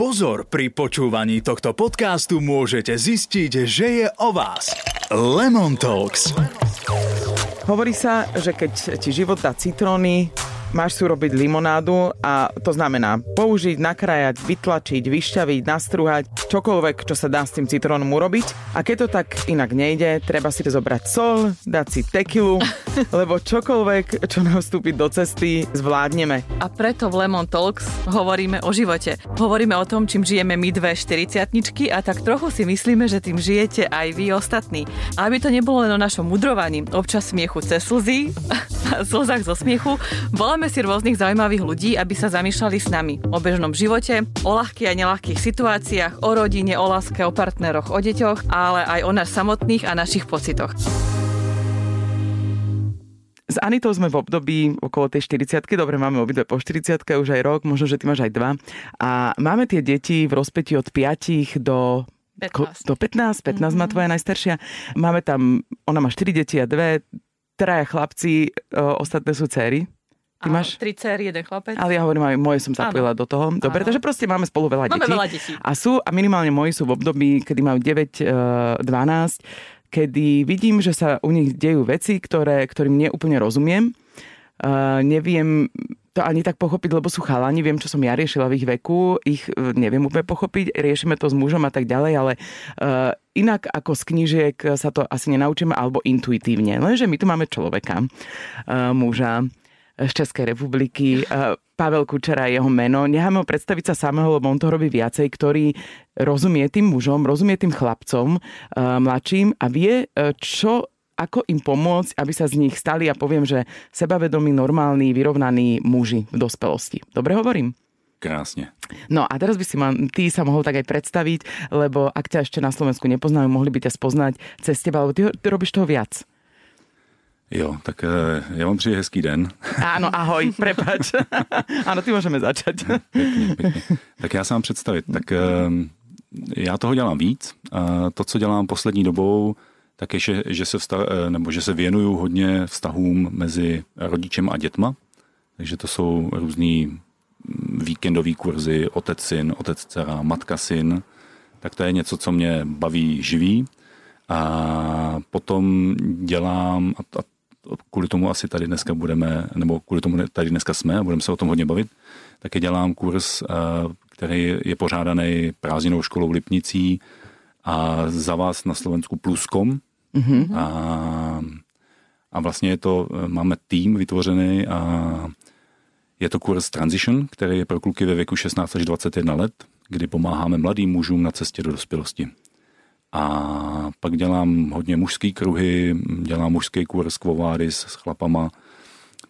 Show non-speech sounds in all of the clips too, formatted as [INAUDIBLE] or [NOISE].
Pozor, pri počúvaní tohto podcastu môžete zistiť, že je o vás. Lemon Talks. Hovorí sa, že keď ti život dá citróny, máš si urobiť limonádu a to znamená použiť, nakrájať, vytlačiť, vyšťaviť, nastruhať, čokoľvek, čo sa dá s tým citrónom urobiť. A keď to tak inak nejde, treba si zobrať sol, dať si tekilu, [LAUGHS] lebo čokoľvek, čo nám vstúpi do cesty, zvládneme. A preto v Lemon Talks hovoríme o živote. Hovoríme o tom, čím žijeme my dve 40 a tak trochu si myslíme, že tým žijete aj vy ostatní. A aby to nebolo len o našom mudrovaní, občas smiechu cez slzy, [LAUGHS] slzách zo smiechu, voláme si rôznych zaujímavých ľudí, aby sa zamýšľali s nami o bežnom živote, o ľahkých a nelahkých situáciách, o rodine, o láske, o partneroch, o deťoch, ale aj o nás samotných a našich pocitoch. S Anitou sme v období okolo tej 40 dobre, máme obidve po 40 už aj rok, možno, že ty máš aj dva. A máme tie deti v rozpeti od 5 do 15. do 15, 15 mm-hmm. má tvoja najstaršia. Máme tam, ona má 4 deti a dve, traja chlapci, o, ostatné sú céry. Ty Áno, máš? Tri céry, jeden chlapec. Ale ja hovorím, aj moje som zapojila do toho. Dobre, takže proste máme spolu veľa Máme detí. veľa detí. A sú, a minimálne moji sú v období, kedy majú 9, e, 12, kedy vidím, že sa u nich dejú veci, ktoré, ktorým neúplne rozumiem. Uh, neviem to ani tak pochopiť, lebo sú chalani, viem, čo som ja riešila v ich veku, ich e, neviem úplne pochopiť, riešime to s mužom a tak ďalej, ale uh, inak ako z knížiek sa to asi nenaučíme, alebo intuitívne. Lenže my tu máme človeka, uh, muža z Českej republiky, Pavel Kučera je jeho meno. Necháme ho predstaviť sa samého, lebo on to robí viacej, ktorý rozumie tým mužom, rozumie tým chlapcom uh, mladším a vie, uh, čo ako im pomôcť, aby sa z nich stali, a poviem, že sebavedomí, normálni, vyrovnaní muži v dospelosti. Dobre hovorím? Krásne. No a teraz by si ma, ty sa mohol tak aj predstaviť, lebo ak ťa ešte na Slovensku nepoznajú, mohli by ťa spoznať cez teba, lebo ty, ty robíš toho viac. Jo, tak eh, já vám přeji hezký den. Áno, ahoj, prepač. [LAUGHS] Áno, ty môžeme začať. Pěkně, pěkně. Tak já se vám představit. Tak eh, já toho dělám víc. To, co dělám poslední dobou, tak je, že, že, se vztah, eh, nebo že se věnuju hodně vztahům mezi rodičem a dětma. Takže to jsou různý víkendový kurzy, otec syn, otec dcera, matka syn. Tak to je něco, co mě baví živí. A potom dělám, a kvůli tomu asi tady dneska budeme, nebo kvůli tomu tady dneska jsme a budeme se o tom hodně bavit, taky dělám kurz, eh, který je pořádaný prázdninou školou Lipnicí a za vás na Slovensku Pluskom. Mm-hmm. A, a vlastně je to, máme tým vytvořený a je to kurz Transition, který je pro kluky ve věku 16 až 21 let, kdy pomáháme mladým mužům na cestě do dospělosti. A pak dělám hodně mužský kruhy, dělám mužský kurz Quovadis s chlapama,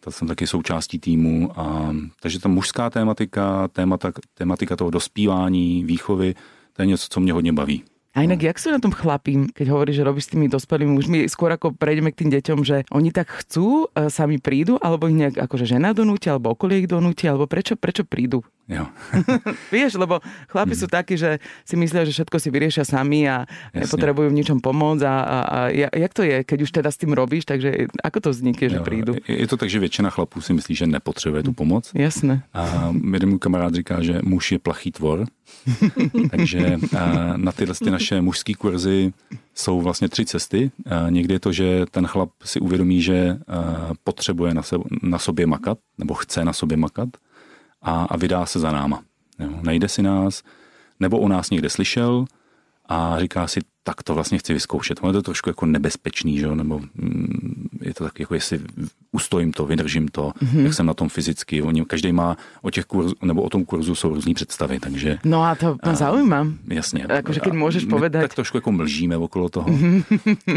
to jsem taky součástí týmu. A, takže ta mužská tématika, témata, tématika toho dospívání, výchovy, to je něco, co mě hodně baví. A inak, jak sú na tom chlapí, keď hovoríš, že robíš s tými dospelými mužmi, skôr ako prejdeme k tým deťom, že oni tak chcú, e, sami prídu, alebo ich nejak akože žena donúti, alebo okolie ich donúti, alebo prečo, prečo prídu? Jo. [LAUGHS] Vieš, lebo chlapi sú takí, že si myslia, že všetko si vyriešia sami a Jasne. nepotrebujú v ničom pomôcť a, a, a ja- jak to je, keď už teda s tým robíš, takže ako to vznikne, že prídu? Je je to tak, že většina chlapů si myslí, že nepotřebuje tu pomoc. Jasné. A jeden můj kamarád říká, že muž je plachý tvor. [LAUGHS] Takže na tyhle ty naše mužské kurzy jsou vlastně tři cesty. Někdy je to, že ten chlap si uvědomí, že potřebuje na, na sobě makat, nebo chce na sobě makat a, a vydá se za náma. Jo, najde si nás, nebo o nás někde slyšel a říká si, tak to vlastně chci vyzkoušet. Ono je to trošku jako nebezpečný, že? jo, nebo mm, je to tak jako, jestli ustojím to, vydržím to, mm-hmm. jak jsem na tom fyzicky. Oni, každý má o těch kurzu, nebo o tom kurzu jsou různý představy, takže No a to ma zaujíma. jasně. A môžeš my povedať- Tak trošku jako mlžíme okolo toho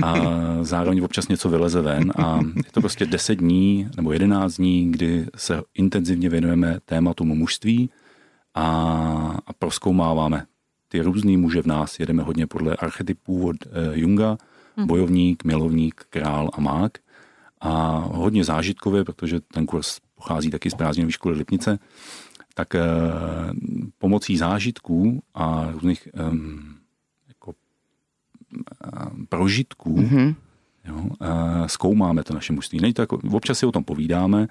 a zároveň občas něco vyleze ven a je to prostě 10 dní nebo 11 dní, kdy se intenzivně věnujeme tématům mužství a, a proskoumáváme ty různý muže v nás. Jedeme hodně podle archetypů od eh, Junga, bojovník, milovník, král a mák. A hodně zážitkově, protože ten kurz pochází taky z prázdninové školy Lipnice, tak eh, pomocí zážitků a různých jako, eh, prožitků Mhm. jo, zkoumáme to naše mužství. Není to jako, občas si o tom povídáme,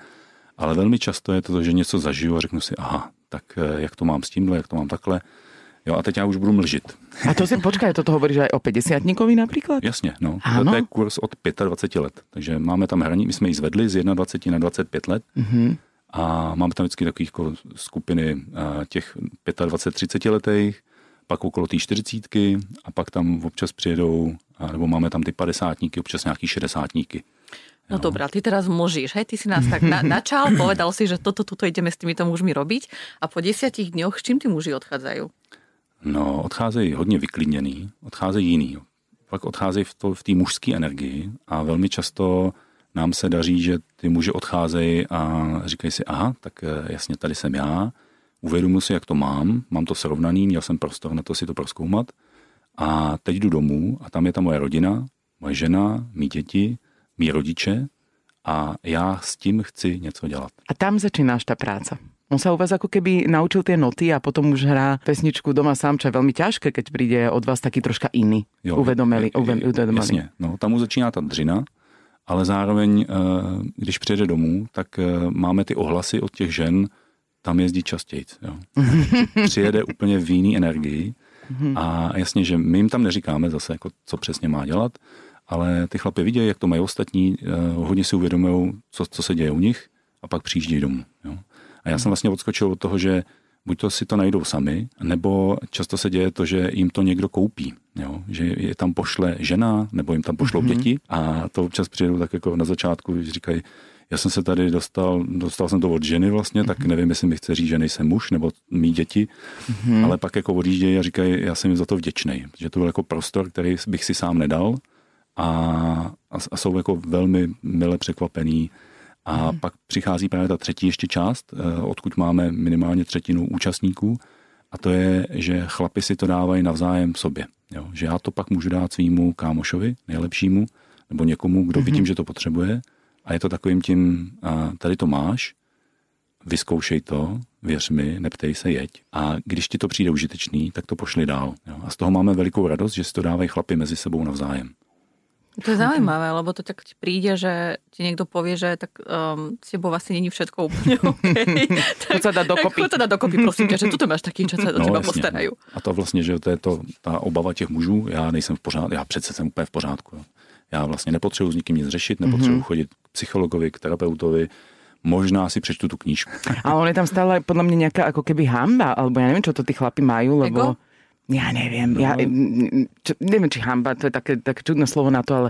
ale velmi často je to, že něco zažiju a řeknu si, aha, tak jak to mám s tímhle, jak to mám takhle. Jo, a teď já už budu mlžit. A to si, počkaj, toto hovoríš aj o 50 napríklad? Jasně, no. Ano. To je kurz od 25 let. Takže máme tam hraní, my jsme ji zvedli z 21 na 25 let. Mm-hmm. A máme tam vždycky takové jako skupiny a, těch 25-30 letých, pak okolo té 40 a pak tam občas přijedou, a, nebo máme tam ty 50 občas nějaký 60 No dobrá, ty teraz mlžíš, hej, ty si nás tak na, [LAUGHS] načal, povedal si, že toto, tuto ideme s týmito mužmi robiť a po desiatich dňoch s čím tí muži odchádzajú? No, odcházejí hodně vyklidněný, odcházejí jiný. Pak odcházejí v, v té mužské energii a velmi často nám se daří, že ty muži odcházejí a říkají si, aha, tak eh, jasně, tady jsem já, uvědomuji si, jak to mám, mám to srovnaný, měl jsem prostor na to si to proskoumat a teď jdu domů a tam je ta moje rodina, moje žena, mý děti, mý rodiče a já s tím chci něco dělat. A tam začínáš tá práca. On sa u vás ako keby naučil tie noty a potom už hrá pesničku doma sám, čo je veľmi ťažké, keď príde od vás taký troška iný, Jo, uvedomeli, je- je- uve- uvedomelý. Jasně, no, tam mu začíná ta dřina, ale zároveň, eh, když přijede domů, tak eh, máme ty ohlasy od těch žen, tam jezdí častěji. Jo. [LAUGHS] Přijede úplně v jiný energii a jasně, že my jim tam neříkáme zase, jako, co přesně má dělat, ale ty chlapy vidějí, jak to mají ostatní, eh, hodně si uvědomují, co, co se děje u nich a pak přijíždějí domů. Jo. A já jsem vlastně odskočil od toho, že buď to si to najdou sami, nebo často se děje to, že jim to někdo koupí. Jo? Že je tam pošle žena, nebo jim tam pošlou mm-hmm. děti a to občas přijedou tak jako na začátku, když říkají, já jsem se tady dostal, dostal jsem to od ženy vlastně, mm-hmm. tak nevím, jestli mi chce říct, že nejsem muž, nebo mý děti, mm-hmm. ale pak jako odjíždějí a říkají, já jsem jim za to vděčný, že to byl jako prostor, který bych si sám nedal a, a, a jsou jako velmi mile překvapený. A hmm. pak přichází právě ta třetí ještě část, eh, odkud máme minimálně třetinu účastníků, a to je, že chlapi si to dávají navzájem sobě. Jo? Že já to pak můžu dát svýmu kámošovi, nejlepšímu, nebo někomu, kdo vidím, že to potřebuje. A je to takovým tím, a tady to máš, vyzkoušej to, věř mi, neptej se, jeď. A když ti to přijde užitečný, tak to pošli dál. Jo? A z toho máme velikou radost, že si to dávají chlapi mezi sebou navzájem. To je zaujímavé, lebo to tak ti príde, že ti niekto povie, že tak um, s tebou asi není všetko úplne [LAUGHS] OK. Choď sa dať dokopy. Choď sa dať dokopy, prosím ťa, že tuto máš taký, čo sa o teba postarajú. A to vlastně, že to je to, ta obava těch mužů, já nejsem v pořádku, já přece jsem úplně v pořádku. Jo. Já vlastně nepotřebuji s nikým nic řešit, nepotřebuji mm-hmm. chodit k psychologovi, k terapeutovi, možná si přečtu tu knížku. Ale on je tam stále podľa mňa nejaká ako keby hamba, alebo ja neviem, čo to tí chlapi majú, lebo... Ego? Ja neviem, ja, čo, neviem, či hamba, to je také, také čudné slovo na to, ale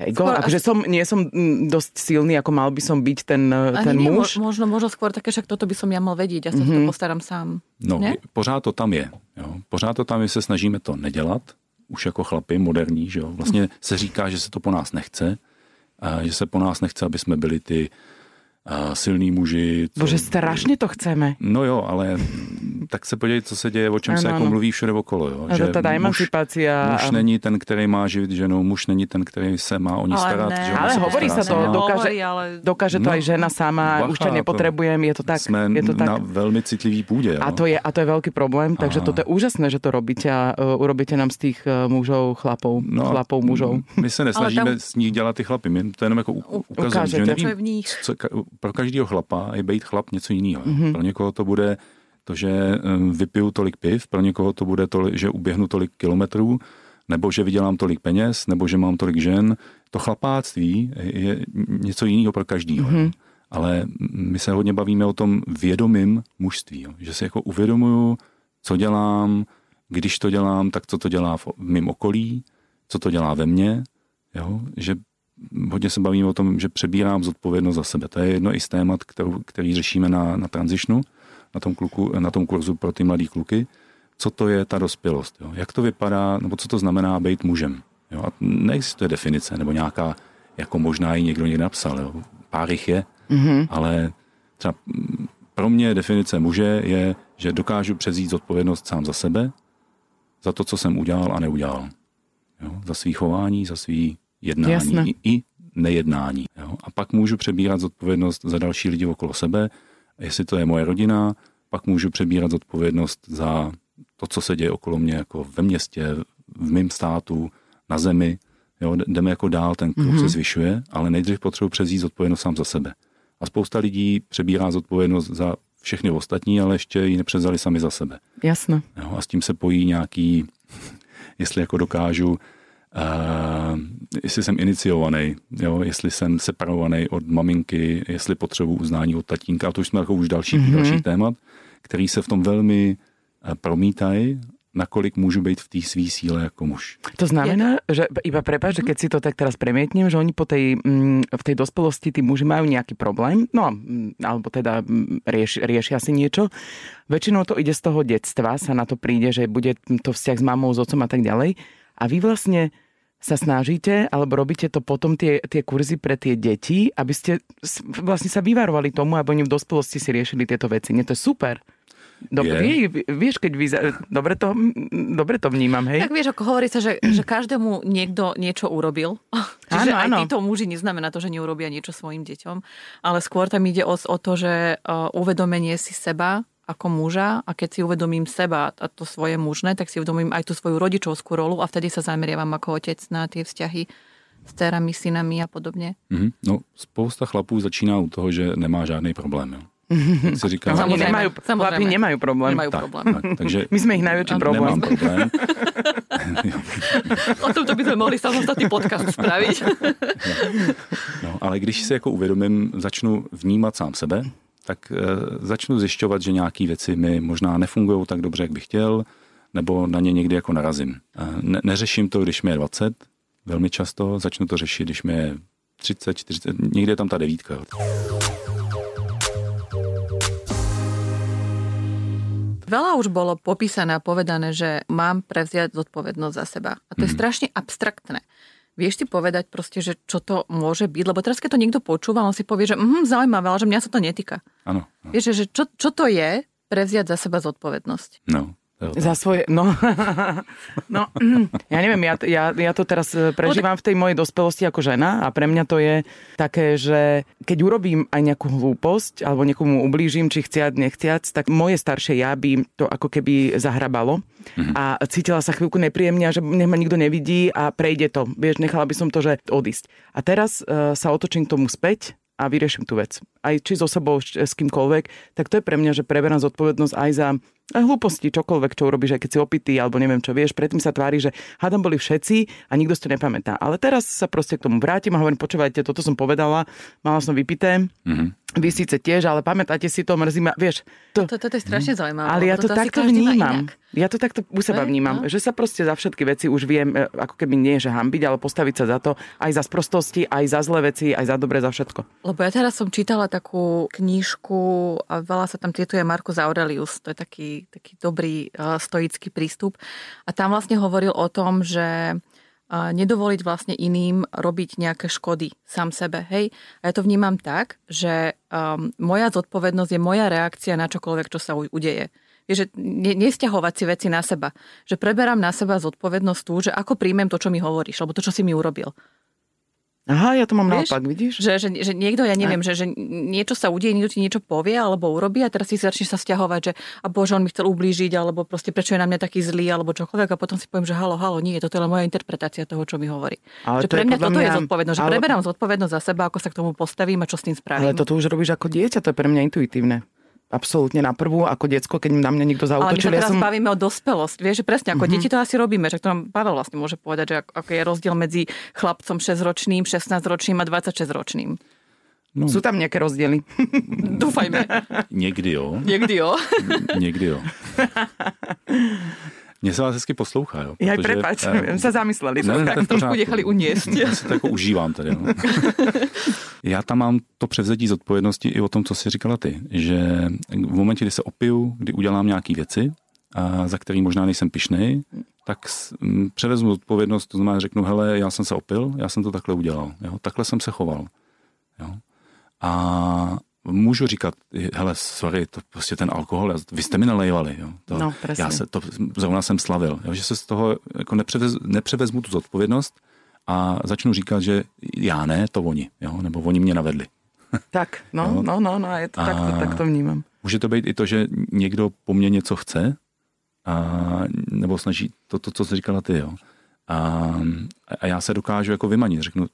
ego, Skôr akože som, nie som mm, dosť silný, ako mal by som byť ten, Ani ten nie, muž. mo- možno, možno skôr také, však toto by som ja mal vedieť, ja sa mm-hmm. to postaram sám. No, Ne? pořád to tam je. Jo. Pořád to tam je, se snažíme to nedělat, už jako chlapi moderní, že jo. Vlastně se říká, že se to po nás nechce, a že se po nás nechce, aby jsme byli ty a, silní muži. co- Bože, strašne to chceme. No jo, ale tak se podívej, co se děje, o čem Ano, se jako ano. mluví všude okolo. Jo? A to tá emancipácia. Muž a- není ten, který má živit ženu, muž není ten, který se má o ní Ale starat. ne, že Ale se hovorí sa to, sama. dokáže, Hovorí, ale... dokáže to No, aj žena sama, už ťa bacha, nepotrebujem, je to tak. Jsme je to tak. na velmi citlivý půdě. Jo? A to, je, a to je veľký problém, takže A- toto je úžasné, že to robíte a uh, urobíte nám z tých uh, mužov chlapov, no, chlapov mužov. My se nesnažíme tam- z nich dělat ty chlapy, my to jenom jako ukazujeme, že nevím, co, pro každého chlapa je být chlap něco jiného. Mhm. Mm-hmm. Pro někoho to bude to, že um, vypiju tolik piv, pro někoho to bude to, že uběhnu tolik kilometrů, nebo že vydělám tolik peněz, nebo že mám tolik žen. To chlapáctví je něco jiného pro každého. Mhm. Mm-hmm. Ale my se hodně bavíme o tom vědomým mužství, jo. že si jako uvědomuju, co dělám, když to dělám, tak co to dělá v, v mém okolí, co to dělá ve mně, jo? že hodně se bavíme o tom, že přebírám zodpovědnost za sebe. To je jedno i z témat, kterou, který řešíme na, na transičnu, na tom, kluku, na tom kurzu pro ty mladý kluky. Co to je ta dospělost? Jo? Jak to vypadá, nebo co to znamená být mužem? Jo? A neexistuje definice, nebo nějaká, jako možná ji někdo někde napsal. Jo? Pár jich je, mm-hmm. ale třeba pro mě definice muže je, že dokážu přezít zodpovědnost sám za sebe, za to, co jsem udělal a neudělal. Jo? Za svý chování, za svý jednání Jasné. i, nejednání. Jo? A pak můžu přebírat zodpovědnost za další lidi okolo sebe. Jestli to je moje rodina, pak můžu přebírat zodpovědnost za to, co se děje okolo mě, jako ve městě, v mém státu, na zemi. Jo? Jdeme jako dál, ten kruh mm-hmm. se zvyšuje, ale nejdřív potřebuji přezít zodpovědnost sám za sebe. A spousta lidí přebírá zodpovědnost za všechny ostatní, ale ještě ji nepřevzali sami za sebe. Jasno. Jo, a s tím se pojí nějaký, [LAUGHS] jestli jako dokážu, Uh, jestli jsem iniciovaný, jo, jestli jsem separovaný od maminky, jestli potřebuji uznání od tatínka, a to už jsme jako už další, mm-hmm. další témat, který se v tom velmi uh, promítají nakolik môžu byť v tej svý síle ako muž. To znamená, že iba prepáč, že keď si to tak teraz premietnem, že oni po tej, mm, v tej dospelosti tí muži majú nejaký problém, no mm, alebo teda mm, rieš, riešia si niečo. Väčšinou to ide z toho detstva, sa na to príde, že bude to vzťah s mamou, s otcom a tak ďalej. A vy vlastne sa snažíte, alebo robíte to potom tie, tie kurzy pre tie deti, aby ste vlastne sa vyvarovali tomu, aby oni v dospelosti si riešili tieto veci. Nie, to je super. Dobre, je. vieš, keď vyza... dobre, to, dobre to vnímam, hej? Tak vieš, ako hovorí sa, že, že každému niekto niečo urobil. [LAUGHS] Čiže áno, aj áno. títo muži neznamená to, že neurobia niečo svojim deťom, ale skôr tam ide o, o to, že uh, uvedomenie si seba ako muža a keď si uvedomím seba a to svoje mužné, tak si uvedomím aj tú svoju rodičovskú rolu a vtedy sa zameriavam ako otec na tie vzťahy s dcerami, synami a podobne. Mm-hmm. No, spousta chlapů začíná u toho, že nemá žádný problém. Jo jak se říká. [LAUGHS] Samozřejmě, nemajú, chlapi nemajú problém. Nemajú tak, problém. Tak, takže My sme ich najväčší problém. Nemám problém. [LAUGHS] o tomto by sme mohli samostatný podcast spraviť. [LAUGHS] no, ale když si jako uvědomím, začnu vnímat sám sebe, tak e, začnu zjišťovat, že nějaké věci mi možná nefungují tak dobře, jak bych chtěl, nebo na ně někdy jako narazím. E, ne, neřeším to, když mi je 20, velmi často, začnu to řešit, když mi je 30, 40, někde je tam ta devítka. Veľa už bolo popísané a povedané, že mám prevziať zodpovednosť za seba. A to je mhm. strašne abstraktné. Vieš ti povedať proste, že čo to môže byť? Lebo teraz, keď to niekto počúva, on si povie, že mm, zaujímavé, ale že mňa sa to netýka. Áno. Vieš, že čo, čo to je prevziať za seba zodpovednosť? No. Za svoje, no, [LAUGHS] no, ja neviem, ja, ja, ja to teraz e, prežívam v tej mojej dospelosti ako žena a pre mňa to je také, že keď urobím aj nejakú hlúposť alebo niekomu ublížim, či chciať, nechciac, tak moje staršie ja by to ako keby zahrabalo mm-hmm. a cítila sa chvíľku nepríjemne, že nech ma nikto nevidí a prejde to. Vieš, nechala by som to, že odísť. A teraz uh, sa otočím k tomu späť a vyrieším tú vec. Aj či so sebou, s kýmkoľvek, tak to je pre mňa, že preberám zodpovednosť aj za a hlúposti, čokoľvek, čo urobíš, aj keď si opitý, alebo neviem čo, vieš, predtým sa tvári, že hádam boli všetci a nikto si to nepamätá. Ale teraz sa proste k tomu vrátim a hovorím, počúvajte, toto som povedala, mala som vypité, mm-hmm vy síce tiež, ale pamätáte si to, mrzí ma, vieš. To, to, to, to je strašne zaujímavé. Ale ja to, to takto vnímam. Ja to takto u seba vnímam, no? že sa proste za všetky veci už viem, e, ako keby nie, že hambiť, ale postaviť sa za to, aj za sprostosti, aj za zlé veci, aj za dobre, za všetko. Lebo ja teraz som čítala takú knížku a veľa sa tam tietuje Marcus Aurelius, to je taký, taký dobrý uh, stoický prístup. A tam vlastne hovoril o tom, že nedovoliť vlastne iným robiť nejaké škody sám sebe. Hej? A ja to vnímam tak, že um, moja zodpovednosť je moja reakcia na čokoľvek, čo sa udeje. Je, že ne, nesťahovať si veci na seba. Že preberám na seba zodpovednosť tú, že ako príjmem to, čo mi hovoríš, alebo to, čo si mi urobil. Aha, ja to mám Vieš, naopak, vidíš? Že, že, že niekto, ja neviem, že, že niečo sa udeje, niekto ti niečo povie alebo urobí a teraz si začneš sa stiahovať, že a bože, on mi chcel ublížiť, alebo proste prečo je na mňa taký zlý, alebo čokoľvek a potom si poviem, že halo, halo, nie, toto je len moja interpretácia toho, čo mi hovorí. Ale že pre mňa toto mňa... je zodpovednosť, že ale... preberám zodpovednosť za seba, ako sa k tomu postavím a čo s tým spravím. Ale toto už robíš ako dieťa, to je pre mňa intuitívne absolútne na prvú ako decko, keď na mňa niekto zautočil. Ale my sa teraz ja som... bavíme o dospelosť. Vieš, že presne ako mm-hmm. deti to asi robíme. Že to nám Pavel vlastne môže povedať, že ako je rozdiel medzi chlapcom 6-ročným, 16-ročným a 26-ročným. No. Sú tam nejaké rozdiely? [LAUGHS] Dúfajme. Niekdy jo. Niekdy jo. Niekdy jo. [LAUGHS] Mně se vás hezky poslouchá, jo. Já prepač, uh, se zamysleli. Ne, tak trošku nechali uniesť. Já si to jako užívám tady. No. [LAUGHS] Já tam mám to převzetí zodpovědnosti i o tom, co jsi říkala ty, že v momentě, kdy se opiju, kdy udělám nějaké věci, a za který možná nejsem pišnej, tak převezmu odpovědnost, to znamená, řeknu, hele, já jsem se opil, já jsem to takhle udělal, jo, takhle jsem se choval. Jo. A můžu říkat, hele, sorry, to prostě ten alkohol, vy jste mi nalejvali, jo. To, no, já se to, zrovna jsem slavil, jo, že se z toho jako nepřevez, nepřevezmu tu zodpovědnost a začnu říkat, že já ne, to oni, jo, nebo oni mě navedli. [LAUGHS] Tak, no, jo? no, no, no, je to, tak, to, tak to vnímám. Může to být i to, že někdo po mně něco chce, a, nebo snaží to, to, co jsi říkala ty, jo. A, a já se dokážu jako vymanit, řeknu,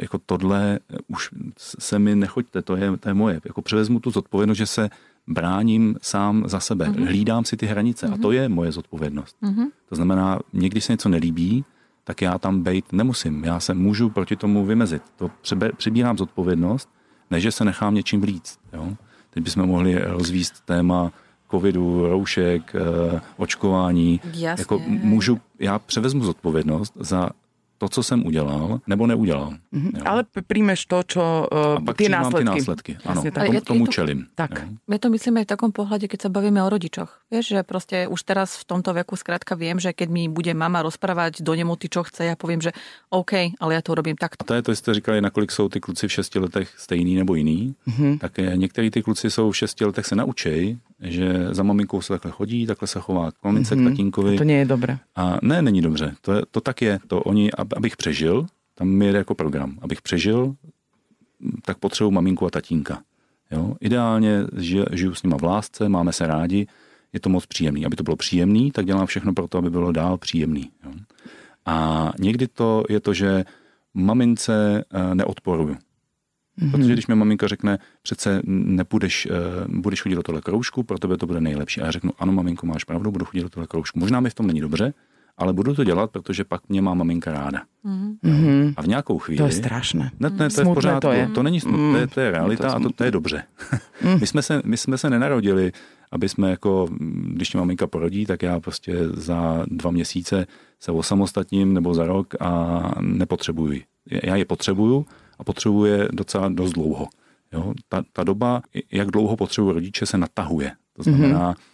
jako tohle už se mi nechoďte, to je, to je moje. Jako převezmu tu zodpovědnost, že se bráním sám za sebe, mm-hmm. hlídám si ty hranice mm-hmm. a to je moje zodpovědnost. Mm-hmm. To znamená, někdy se něco nelíbí, tak já tam být nemusím. Já se můžu proti tomu vymezit. To přebe, přibírám zodpovědnost, než že se nechám něčím vlíct. Jo? Teď bychom mohli rozvíst téma covidu, roušek, eh, očkování. Jasně. Jako můžu, já převezmu zodpovědnost za to, co jsem udělal, nebo neudělal. Mm-hmm. Ale príjmeš to, čo uh, A pak tie přijímám následky. ty následky. Ano, tak. Ale tomu, je to- tomu je to- čelím. Tak. Jo. My to myslíme aj v takom pohľade, keď sa bavíme o rodičoch. Vieš, že proste už teraz v tomto veku skrátka viem, že keď mi bude mama rozprávať do nemoty, čo chce, ja poviem, že OK, ale ja to robím A takto. to je to, jste říkali, nakolik jsou ty kluci v šesti letech stejný nebo jiný, mm-hmm. tak eh, některý ty kluci jsou v šesti letech se naučej, že za maminkou se takhle chodí, takhle se chová k mamince, mm-hmm. k tatínkovi. To nie je dobré. A ne, není dobře. To, je, to tak je. To oni, ab- abych přežil, tam mi jede jako program. Abych přežil, tak potřebuji maminku a tatínka. Jo? Ideálně žiju, žiju s nima v lásce, máme se rádi, je to moc příjemný. Aby to bylo příjemný, tak dělám všechno pro to, aby bylo dál příjemný. Jo? A někdy to je to, že mamince eh, neodporuju. Mm-hmm. Protože když mi maminka řekne, přece nepůjdeš, eh, budeš chodit do tohle kroužku, pro tebe to bude nejlepší. A já řeknu, ano, maminko, máš pravdu, budu chodit do tohle kroužku. Možná mi v tom není dobře, ale budu to dělat, protože pak mě má maminka ráda. Mm-hmm. A v nějakou chvíli... To je strašné. Ne, ne, to je v Smutné pořádku. to je. to není smutné, to je, to je realita Je to a to, to je dobře. [LAUGHS] my, jsme se, my jsme se nenarodili, aby jsme jako, když mě maminka porodí, tak já prostě za dva měsíce se osamostatním nebo za rok a nepotřebuji. Já je potřebuju a potřebuji je docela dost dlouho. Jo? Ta, ta doba, jak dlouho potřebuji rodiče, se natahuje. To znamená, mm-hmm.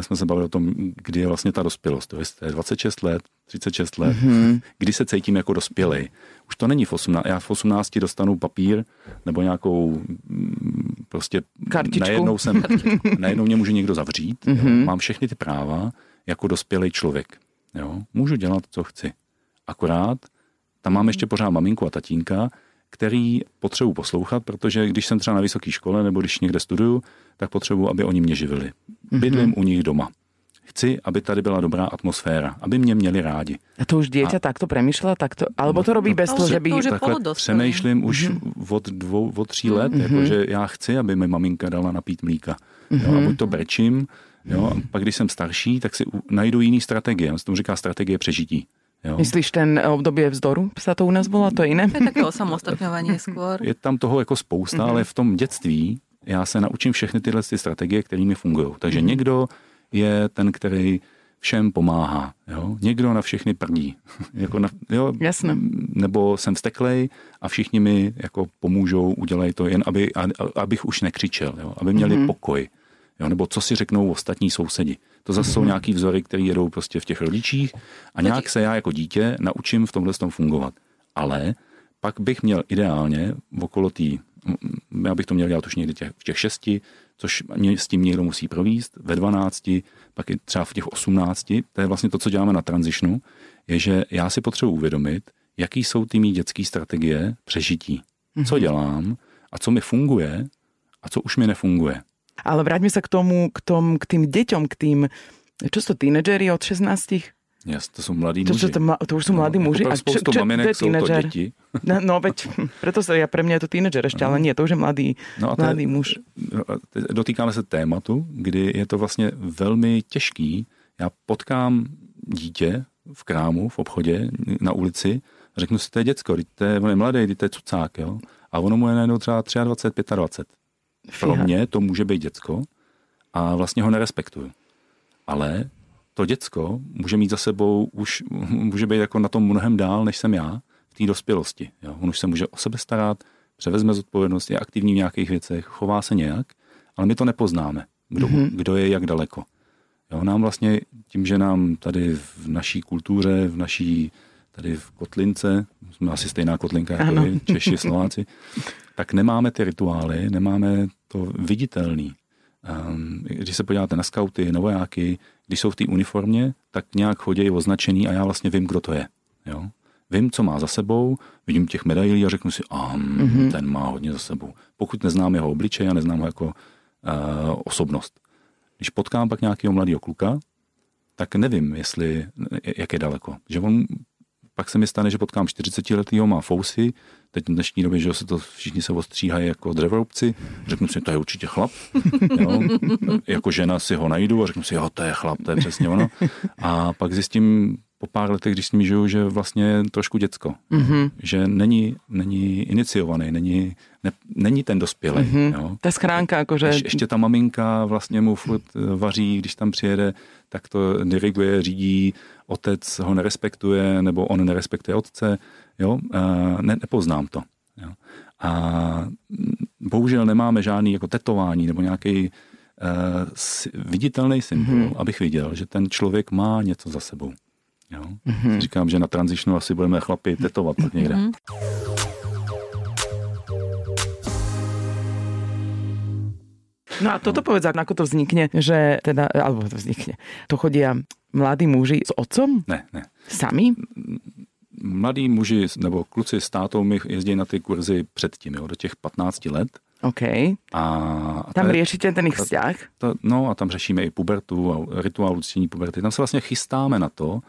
Jsme se bavili o tom, kdy je vlastně ta dospělost. To je 26 let, 36 let, mm-hmm. kdy se cítím jako dospělej. Už to není v 18, já v 18 dostanu papír nebo nějakou mm, prostě Kartičku. najednou jsem, [LAUGHS] najednou mě může někdo zavřít, mm-hmm. jo? mám všechny ty práva jako dospělý člověk. Jo? Můžu dělat, co chci. Akorát tam mám ještě pořád maminku a tatínka, který potřebuji poslouchat, protože když jsem třeba na vysoké škole nebo když někde studuju, tak potřebuji, aby oni mě živili. Bydlím mm-hmm. u nich doma. Chci, aby tady byla dobrá atmosféra, aby mě měli rádi. A to už dieťa a... takto premyšľa, takto, alebo to robí bez to toho, že by... to už Takhle přemýšlím už od dvou, od tří let, jakože já chci, aby mi maminka dala napít mlíka. Jo, a buď to brečím, jo, a pak když jsem starší, tak si najdu jiný strategie. On se tomu říká strategie přežití. Jo. Myslíš ten obdobie vzdoru? Sa to u nás volá, to je iné? To je také osamostatňovanie skôr. Je tam toho jako spousta, mm-hmm. ale v tom dětství já se naučím všechny tyhle ty strategie, které mi fungují. Takže mm-hmm. někdo je ten, který všem pomáhá. Jo? Někdo na všechny prdí. [LAUGHS] jako na, jo, Jasné. Nebo jsem vzteklej a všichni mi jako pomůžou, udělají to jen, aby, a, abych už nekřičel, jo? aby měli mm-hmm. pokoj. Jo? Nebo co si řeknou ostatní sousedi. To zase mm-hmm. jsou nějaký vzory, které jedou prostě v těch rodičích a nějak se já jako dítě naučím v tomhle tom fungovat. Ale pak bych měl ideálně v okolo m- já bych to měl dělat už někdy těch, v těch šesti, což mě s tím někdo musí províst, ve 12, pak i třeba v těch 18, to je vlastně to, co děláme na transitionu, je, že já si potřebuji uvědomit, jaký jsou ty mý dětské strategie přežití. Co dělám a co mi funguje a co už mi nefunguje. Ale vráťme sa k tomu, k, tom, k tým deťom, k tým, čo to, tínedžeri od 16? Yes, to jsou mladí To, muži. čo to, ma- to už sú mladí No, muži. Jako pro spoustu maminek je jsou to děti. No, [LAUGHS] no veď, preto sa ja, pre mňa je to tínedžer ešte, ale nie, to už je mladý, No a to je- mladý muž. Dotýkáme se tématu, kdy je to vlastně velmi těžký. Já potkám dítě v krámu, v obchodě, na ulici, a řeknu si, to je děcko, to je, on je mladý, to je cucák, jo? A ono mu je najednou třeba 23, 25. Pro mě to může být děcko a vlastně ho nerespektuju. Ale to děcko může mít za sebou, už může být jako na tom mnohem dál, než jsem já v té dospělosti. Jo? On už se může o sebe starat, převezme zodpovědnost, je aktivní v nějakých věcech, chová se nějak, ale my to nepoznáme, kdo, mm-hmm. kdo je jak daleko. Jo, nám vlastně tím, že nám tady v naší kultuře, v naší tady v Kotlince, jsme asi stejná Kotlinka jako vy, Češi, Slováci, tak nemáme ty rituály, nemáme to viditelný. Um, když se podíváte na skauty, na vojáky, když jsou v té uniformě, tak nějak chodí označený a já vlastně vím, kdo to je. Jo? Vím, co má za sebou, vidím těch medailí a řeknu si, a mm-hmm. ten má hodně za sebou. Pokud neznám jeho obličej a neznám ho jako uh, osobnost. Když potkám pak nějakého mladého kluka, tak nevím, jestli, jak je daleko. Že on pak se mi stane, že potkám 40 letýho, má fousy, teď v dnešní době, že se to všichni se ostříhají jako dřevorubci, řeknu si, to je určitě chlap, [LAUGHS] jo? jako žena si ho najdu a řeknu si, jo, to je chlap, to je přesně ono. A pak zjistím po pár letech, když s ním žiju, že vlastně je trošku děcko. Mm-hmm. Že není, není iniciovaný, není, ne, není ten dospělý. Mm-hmm. Jo? Ta schránka, jakože... Ješ, ještě ta maminka vlastně mu furt eh, vaří, když tam přijede, tak to diriguje, řídí, otec ho nerespektuje, nebo on nerespektuje otce. Jo? A ne, nepoznám to. Jo? A bohužel nemáme žádný jako tetování nebo nějaký uh, viditelný symbol, mm-hmm. abych viděl, že ten člověk má něco za sebou. Jo? Mm-hmm. Říkám, že na tranzitionu asi budeme chlapi tetovat tak někde. Mm-hmm. No a toto povedz, ako to vznikne, že teda, alebo to vznikne, to chodia mladí muži s otcom? Ne, ne. Sami? Mladí muži nebo kluci s tátou mi jezdí na ty kurzy předtím, jo, do těch 15 let. OK. A tam riešite ten ich vzťah? To, no a tam řešíme i pubertu a rituál uctění puberty. Tam se vlastně chystáme na to,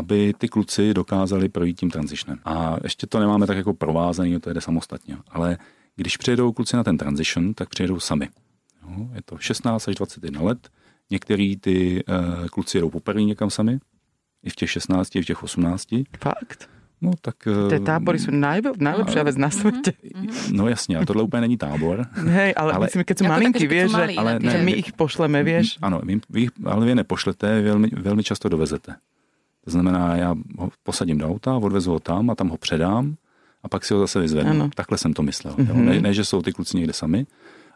aby ty kluci dokázali projít tím transitionem. A ještě to nemáme tak jako provázaný, to jde samostatně. Ale když přijedou kluci na ten transition, tak přijedou sami. Jo, je to 16 až 21 let. Některý ty uh, kluci jedou poprvé někam sami, i v těch 16, i v těch 18. Fakt? No tak... Ty tábory jsou nejlepší nejlepší věc na světě. No jasně, a tohle úplně není tábor. [LAUGHS] Hej, ale, ale myslím, keď jsou malinky, víš, že, ale ne, že my ich pošleme, víš. Ano, vy, vy, ale vy nepošlete, velmi, velmi často dovezete. To znamená, já ho posadím do auta, odvezu ho tam a tam ho předám a pak si ho zase vyzvednu. Ano. Takhle jsem to myslel. Mm-hmm. Ne, ne, že jsou ty kluci někde sami,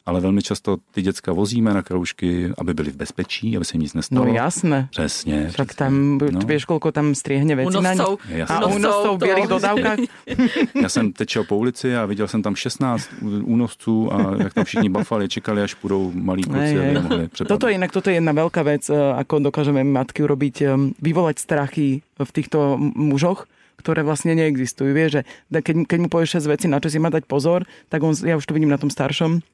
ale velmi často ty děcka vozíme na kroužky, aby byli v bezpečí, aby se jim nic nestalo. No jasné. Přesně. Tak tam, no. víš, kolko tam striehne věcí na ně. A únosců v bělých dodávkách. [LAUGHS] Já jsem teď šel po ulici a viděl jsem tam 16 únosců a jak tam všichni bafali, čekali, až půjdou malí kluci, aby mohli přepadnout. Toto je inak, toto je jedna velká věc, eh, ako dokážeme matky urobiť, eh, vyvolať strachy v týchto mužoch, ktoré vlastne neexistujú. Vieš, že keď, keď mu povieš 6 veci, na čo si má dať pozor, tak on, ja už to vidím na tom staršom,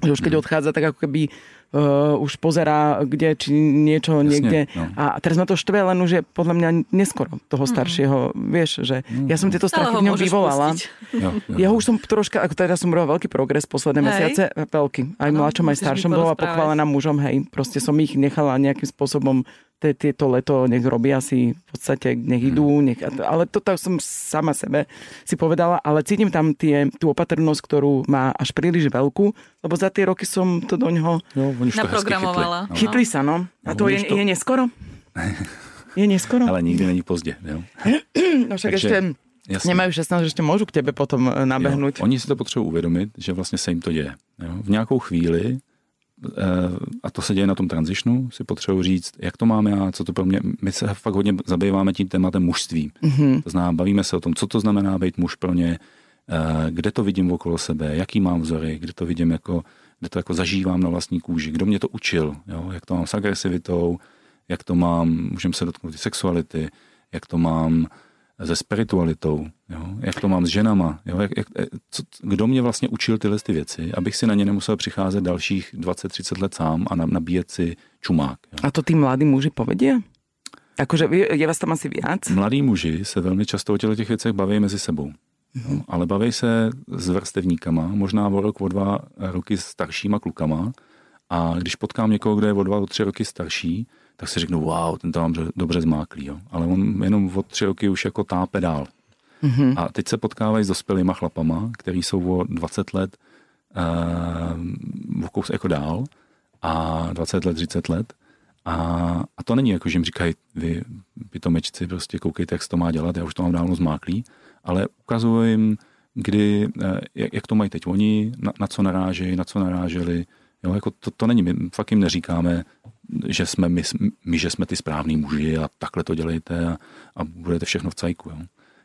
že už keď mhm. odchádza, tak ako keby uh, už pozerá, kde, či niečo Jasne, niekde. No. A teraz ma to štve, len už je podľa mňa neskoro toho mhm. staršieho. Mm. Vieš, že mm. ja som tieto strachy v ňom vyvolala. Jo, jo, ja už som troška, ako teraz som robila veľký progres posledné hej. mesiace, veľký. Aj mladšom, aj staršom bola pochválená mužom, hej. Proste som ich nechala nejakým spôsobom tieto leto nech robia si v podstate, nech idú, nech, ale to tak som sama sebe si povedala, ale cítim tam tie, tú opatrnosť, ktorú má až príliš veľkú, lebo za tie roky som to do ňoho no, naprogramovala. Chytli. No. chytli sa, no. A no, to, je, to je neskoro? [LAUGHS] je neskoro? Ale nikdy není pozdě, jo. [CLEARS THROAT] no však Takže... ešte Jasně. Nemají 16, že ještě můžu k tebe potom eh, nabehnout. Jo, oni si to potřebují uvědomit, že vlastně se jim to děje. Jo. V nějakou chvíli a to se děje na tom transitionu, si potřebuji říct, jak to máme a co to pro mě, my se fakt hodně zabýváme tím tématem mužství. Mm-hmm. To znamená, bavíme se o tom, co to znamená být muž pro ně, eh, kde to vidím okolo sebe, jaký mám vzory, kde to vidím jako, kde to jako zažívám na vlastní kůži, kdo mě to učil, jo? jak to mám s agresivitou, jak to mám, můžeme se dotknout i sexuality, jak to mám se spiritualitou, jo? jak to mám s ženama, jo? Jak, jak, eh, co, kdo mě vlastně učil tyhle ty věci, abych si na ně nemusel přicházet dalších 20-30 let sám a nabíjet si čumák. Jo? A to ty mladí muži povedí? Akože je vás tam asi víc? Mladí muži se velmi často o těch věcech baví mezi sebou. Mm-hmm. ale baví se s vrstevníkama, možná o rok, o dva roky staršíma klukama a když potkám někoho, kdo je o dva, o tři roky starší, tak si řeknu, wow, ten to mám dobře zmáklý. Jo. Ale on jenom od tři roky už jako tápe dál. Mm-hmm. A teď se potkávají s dospělýma chlapama, který jsou o 20 let uh, o jako dál a 20 let, 30 let. A, a to není jako, že jim říkají, vy pitomečci, prostě koukejte, jak se to má dělat, já už to mám dávno zmáklý, ale ukazuju jim, kdy, eh, jak, jak to mají teď oni, na, na co narážejí, na co naráželi. Jo, jako to, to není, my fakt jim neříkáme, že jsme my, my, že jsme ty správní muži a takhle to dělejte a, a budete všechno v cajku. Jo.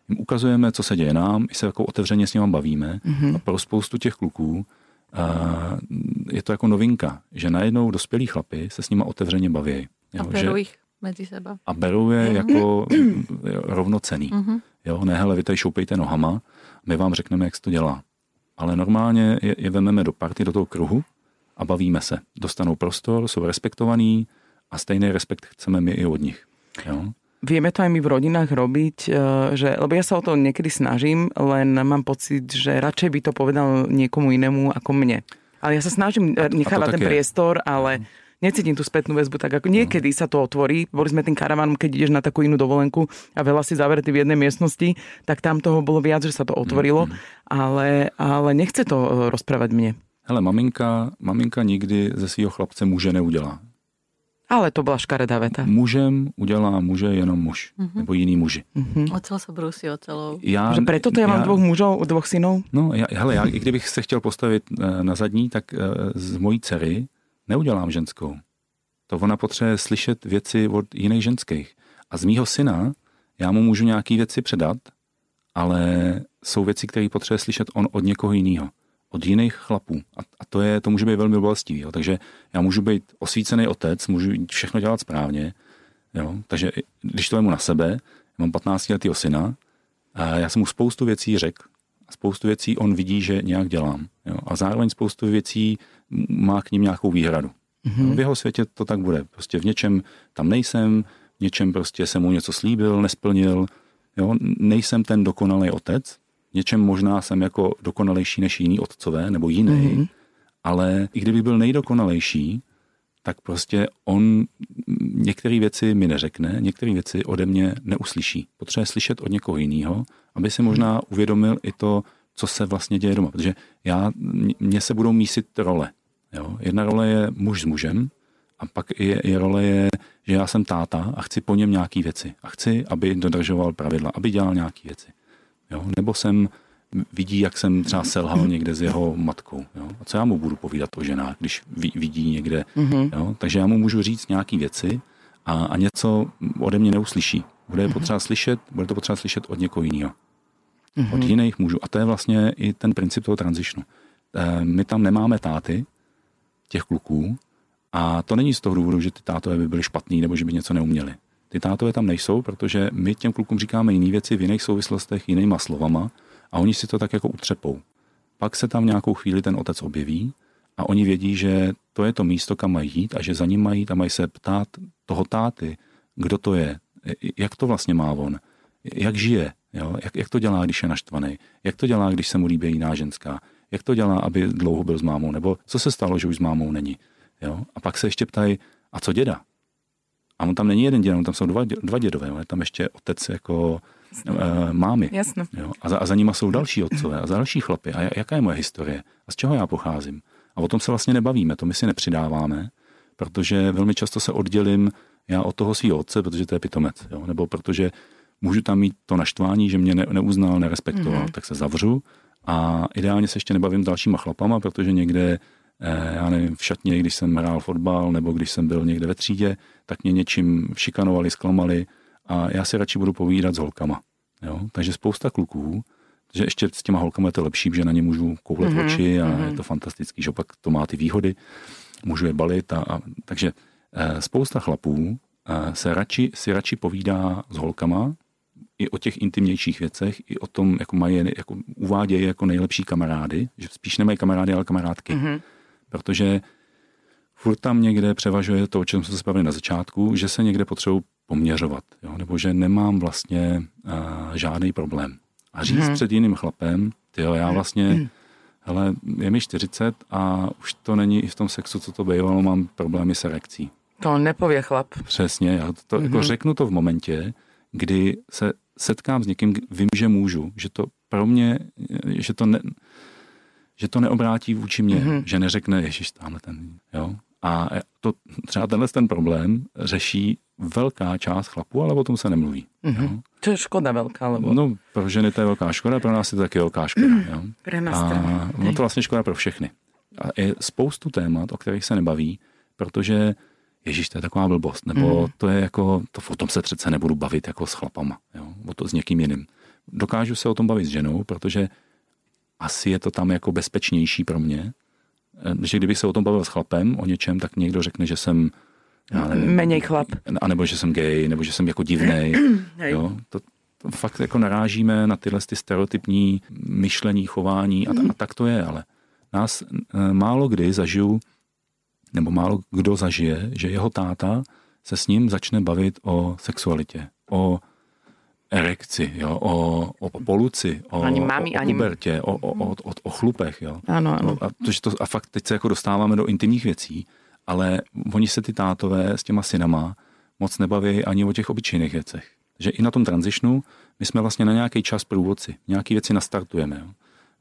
Jim ukazujeme, co se děje nám, i se jako otevřeně s nimi bavíme mm-hmm. a pro spoustu těch kluků a je to jako novinka, že najednou dospělí chlapi se s nimi otevřeně baví. Jo, a berou že, jich mezi seba. A berou je jako rovnocený. Mm-hmm. Jo, ne, hele, vy tady šoupejte nohama, my vám řekneme, jak se to dělá. Ale normálně je, je vememe do party, do toho kruhu a bavíme se. Dostanou prostor, jsou respektovaní a stejný respekt chceme my i od nich. Jo? vieme to aj my v rodinách robiť, e, že, lebo ja sa o to niekedy snažím, len mám pocit, že radšej by to povedal niekomu inému ako mne. Ale ja sa snažím nechávať ten je. priestor, ale necítim tú spätnú väzbu tak ako niekedy sa to otvorí. Boli sme tým karavanom, keď ideš na takú inú dovolenku a veľa si zavretý v jednej miestnosti, tak tam toho bolo viac, že sa to otvorilo, ale, ale nechce to e, rozprávať mne. Hele, maminka, maminka nikdy ze svého chlapce muže neudělá. Ale to byla škaredá veta. Mužem udělá muže jenom muž, mm-hmm. nebo jiný muži. Mm-hmm. Ocel se brusí ocelou. Já, že preto to já, já mám dvou mužů, dvou synů? No, já, hele, já, i kdybych se chtěl postavit eh, na zadní, tak eh, z mojí dcery neudělám ženskou. To ona potřebuje slyšet věci od jiných ženských. A z mýho syna já mu můžu nějaké věci předat, ale jsou věci, které potřebuje slyšet on od někoho jiného od jiných chlapů. A, a to, je, to může být velmi bolestivý. Jo. Takže já můžu být osvícený otec, můžu všechno dělat správně. Jo. Takže když to vemu na sebe, mám 15 letý syna, a já jsem mu spoustu věcí řekl. A spoustu věcí on vidí, že nějak dělám. Jo. A zároveň spoustu věcí má k ním nějakou výhradu. Mm-hmm. V jeho světě to tak bude. Prostě v něčem tam nejsem, v něčem prostě jsem mu něco slíbil, nesplnil. Jo. Nejsem ten dokonalý otec, něčem možná jsem jako dokonalejší než jiný otcové nebo jiný, mm-hmm. ale i kdyby byl nejdokonalejší, tak prostě on některé věci mi neřekne, některé věci ode mě neuslyší. Potřebuje slyšet od někoho jiného, aby si možná uvědomil i to, co se vlastně děje doma. Protože já, mně se budou mísit role. Jo? Jedna role je muž s mužem a pak je, je role je, že já jsem táta a chci po něm nějaké věci. A chci, aby dodržoval pravidla, aby dělal nějaké věci. Jo? Nebo jsem vidí, jak jsem třeba selhal někde s jeho matkou. Jo? A co já mu budu povídat o ženách, když vidí někde. Mm-hmm. Jo? Takže já mu můžu říct nějaké věci a, a něco ode mě neuslyší. Bude mm-hmm. potřeba slyšet, bude to potřeba slyšet od někoho jiného. Mm-hmm. Od jiných mužů. A to je vlastně i ten princip toho transičnu. E, my tam nemáme táty těch kluků a to není z toho důvodu, že ty tátové by byly špatný nebo že by něco neuměli. Ty tátové tam nejsou, protože my těm klukům říkáme jiné věci v jiných souvislostech, jinýma slovama a oni si to tak jako utřepou. Pak se tam nějakou chvíli ten otec objeví a oni vědí, že to je to místo, kam mají jít a že za ním mají a mají se ptát toho táty, kdo to je, jak to vlastně má on, jak žije, jo? Jak, jak to dělá, když je naštvaný, jak to dělá, když se mu líbí jiná ženská, jak to dělá, aby dlouho byl s mámou, nebo co se stalo, že už s mámou není. Jo? A pak se ještě ptají, a co děda? A on tam není jeden děd, on tam jsou dva, dva dědové, on je tam ještě otec jako uh, mámy. Jasno. Jo? A, za, a za nima jsou další otcové a další chlapy. A jaká je moje historie? A z čeho já pocházím? A o tom se vlastně nebavíme, to my si nepřidáváme, protože velmi často se oddělím já od toho svého otce, protože to je pitomec, jo? nebo protože můžu tam mít to naštvání, že mě ne, neuznal, nerespektoval, mm-hmm. tak se zavřu a ideálně se ještě nebavím s dalšíma chlapama, protože někde já nevím, v šatně, když jsem hrál fotbal nebo když jsem byl někde ve třídě, tak mě něčím šikanovali, zklamali a já si radši budu povídat s holkama. Jo? Takže spousta kluků, že ještě s těma holkama je to lepší, že na ně můžu koulet mm-hmm. oči a mm-hmm. je to fantastický, že pak to má ty výhody, můžu je balit a, a takže e, spousta chlapů e, se radši, si radši povídá s holkama, i o těch intimnějších věcech, i o tom, jako mají, jako uvádějí jako nejlepší kamarády, že spíš nemají kamarády, ale kamarádky. Mm-hmm protože furt tam někde převažuje to, o čem jsme se bavili na začátku, že se někde potřebuji poměřovat, jo? nebo že nemám vlastně uh, žádný problém. A říct hmm. před jiným chlapem, jo, já vlastně, hmm. [CLEARS THROAT] hele, je mi 40 a už to není i v tom sexu, co to bývalo, mám problémy s erekcí. To nepově chlap. Přesně, já to, mm-hmm. jako řeknu to v momentě, kdy se setkám s někým, vím, že můžu, že to pro mě, že to ne, že to neobrátí vůči mě, mm-hmm. že neřekne, ježiš, tamhle ten, jo. A to, třeba tenhle ten problém řeší velká část chlapů, ale o tom se nemluví. Mm-hmm. Jo? To je škoda velká, nebo? No, pro ženy to je velká škoda, pro nás je to taky velká škoda. Mm, jo? A no to vlastně škoda pro všechny. A je spoustu témat, o kterých se nebaví, protože Ježíš, to je taková blbost, nebo mm. to je jako, to o tom se přece nebudu bavit jako s chlapama, jo? o to s někým jiným. Dokážu se o tom bavit s ženou, protože asi je to tam jako bezpečnější pro mě. Eh, že kdybych se o tom bavil s chlapem o něčem, tak někdo řekne, že jsem já nevím, Méně chlap. A nebo že jsem gay, nebo že jsem jako divnej. [CLEARS THROAT] jo? To, to fakt jako narážíme na tyhle ty stereotypní myšlení, chování a, a tak to je, ale nás e, málo kdy zažiju, nebo málo kdo zažije, že jeho táta se s ním začne bavit o sexualitě. o erekci, jo, o, o poluci, o, Ani mami, o, o ani- pubertě, o, o, o, o, o chlupech. Jo. Áno, áno. No, a, to, to, a fakt teď se jako dostáváme do intimních věcí, ale oni se ty tátové s těma synama moc nebaví ani o těch obyčejných věcech. Že i na tom transitionu my jsme vlastně na nějaký čas průvodci. Nějaké věci nastartujeme. Jo.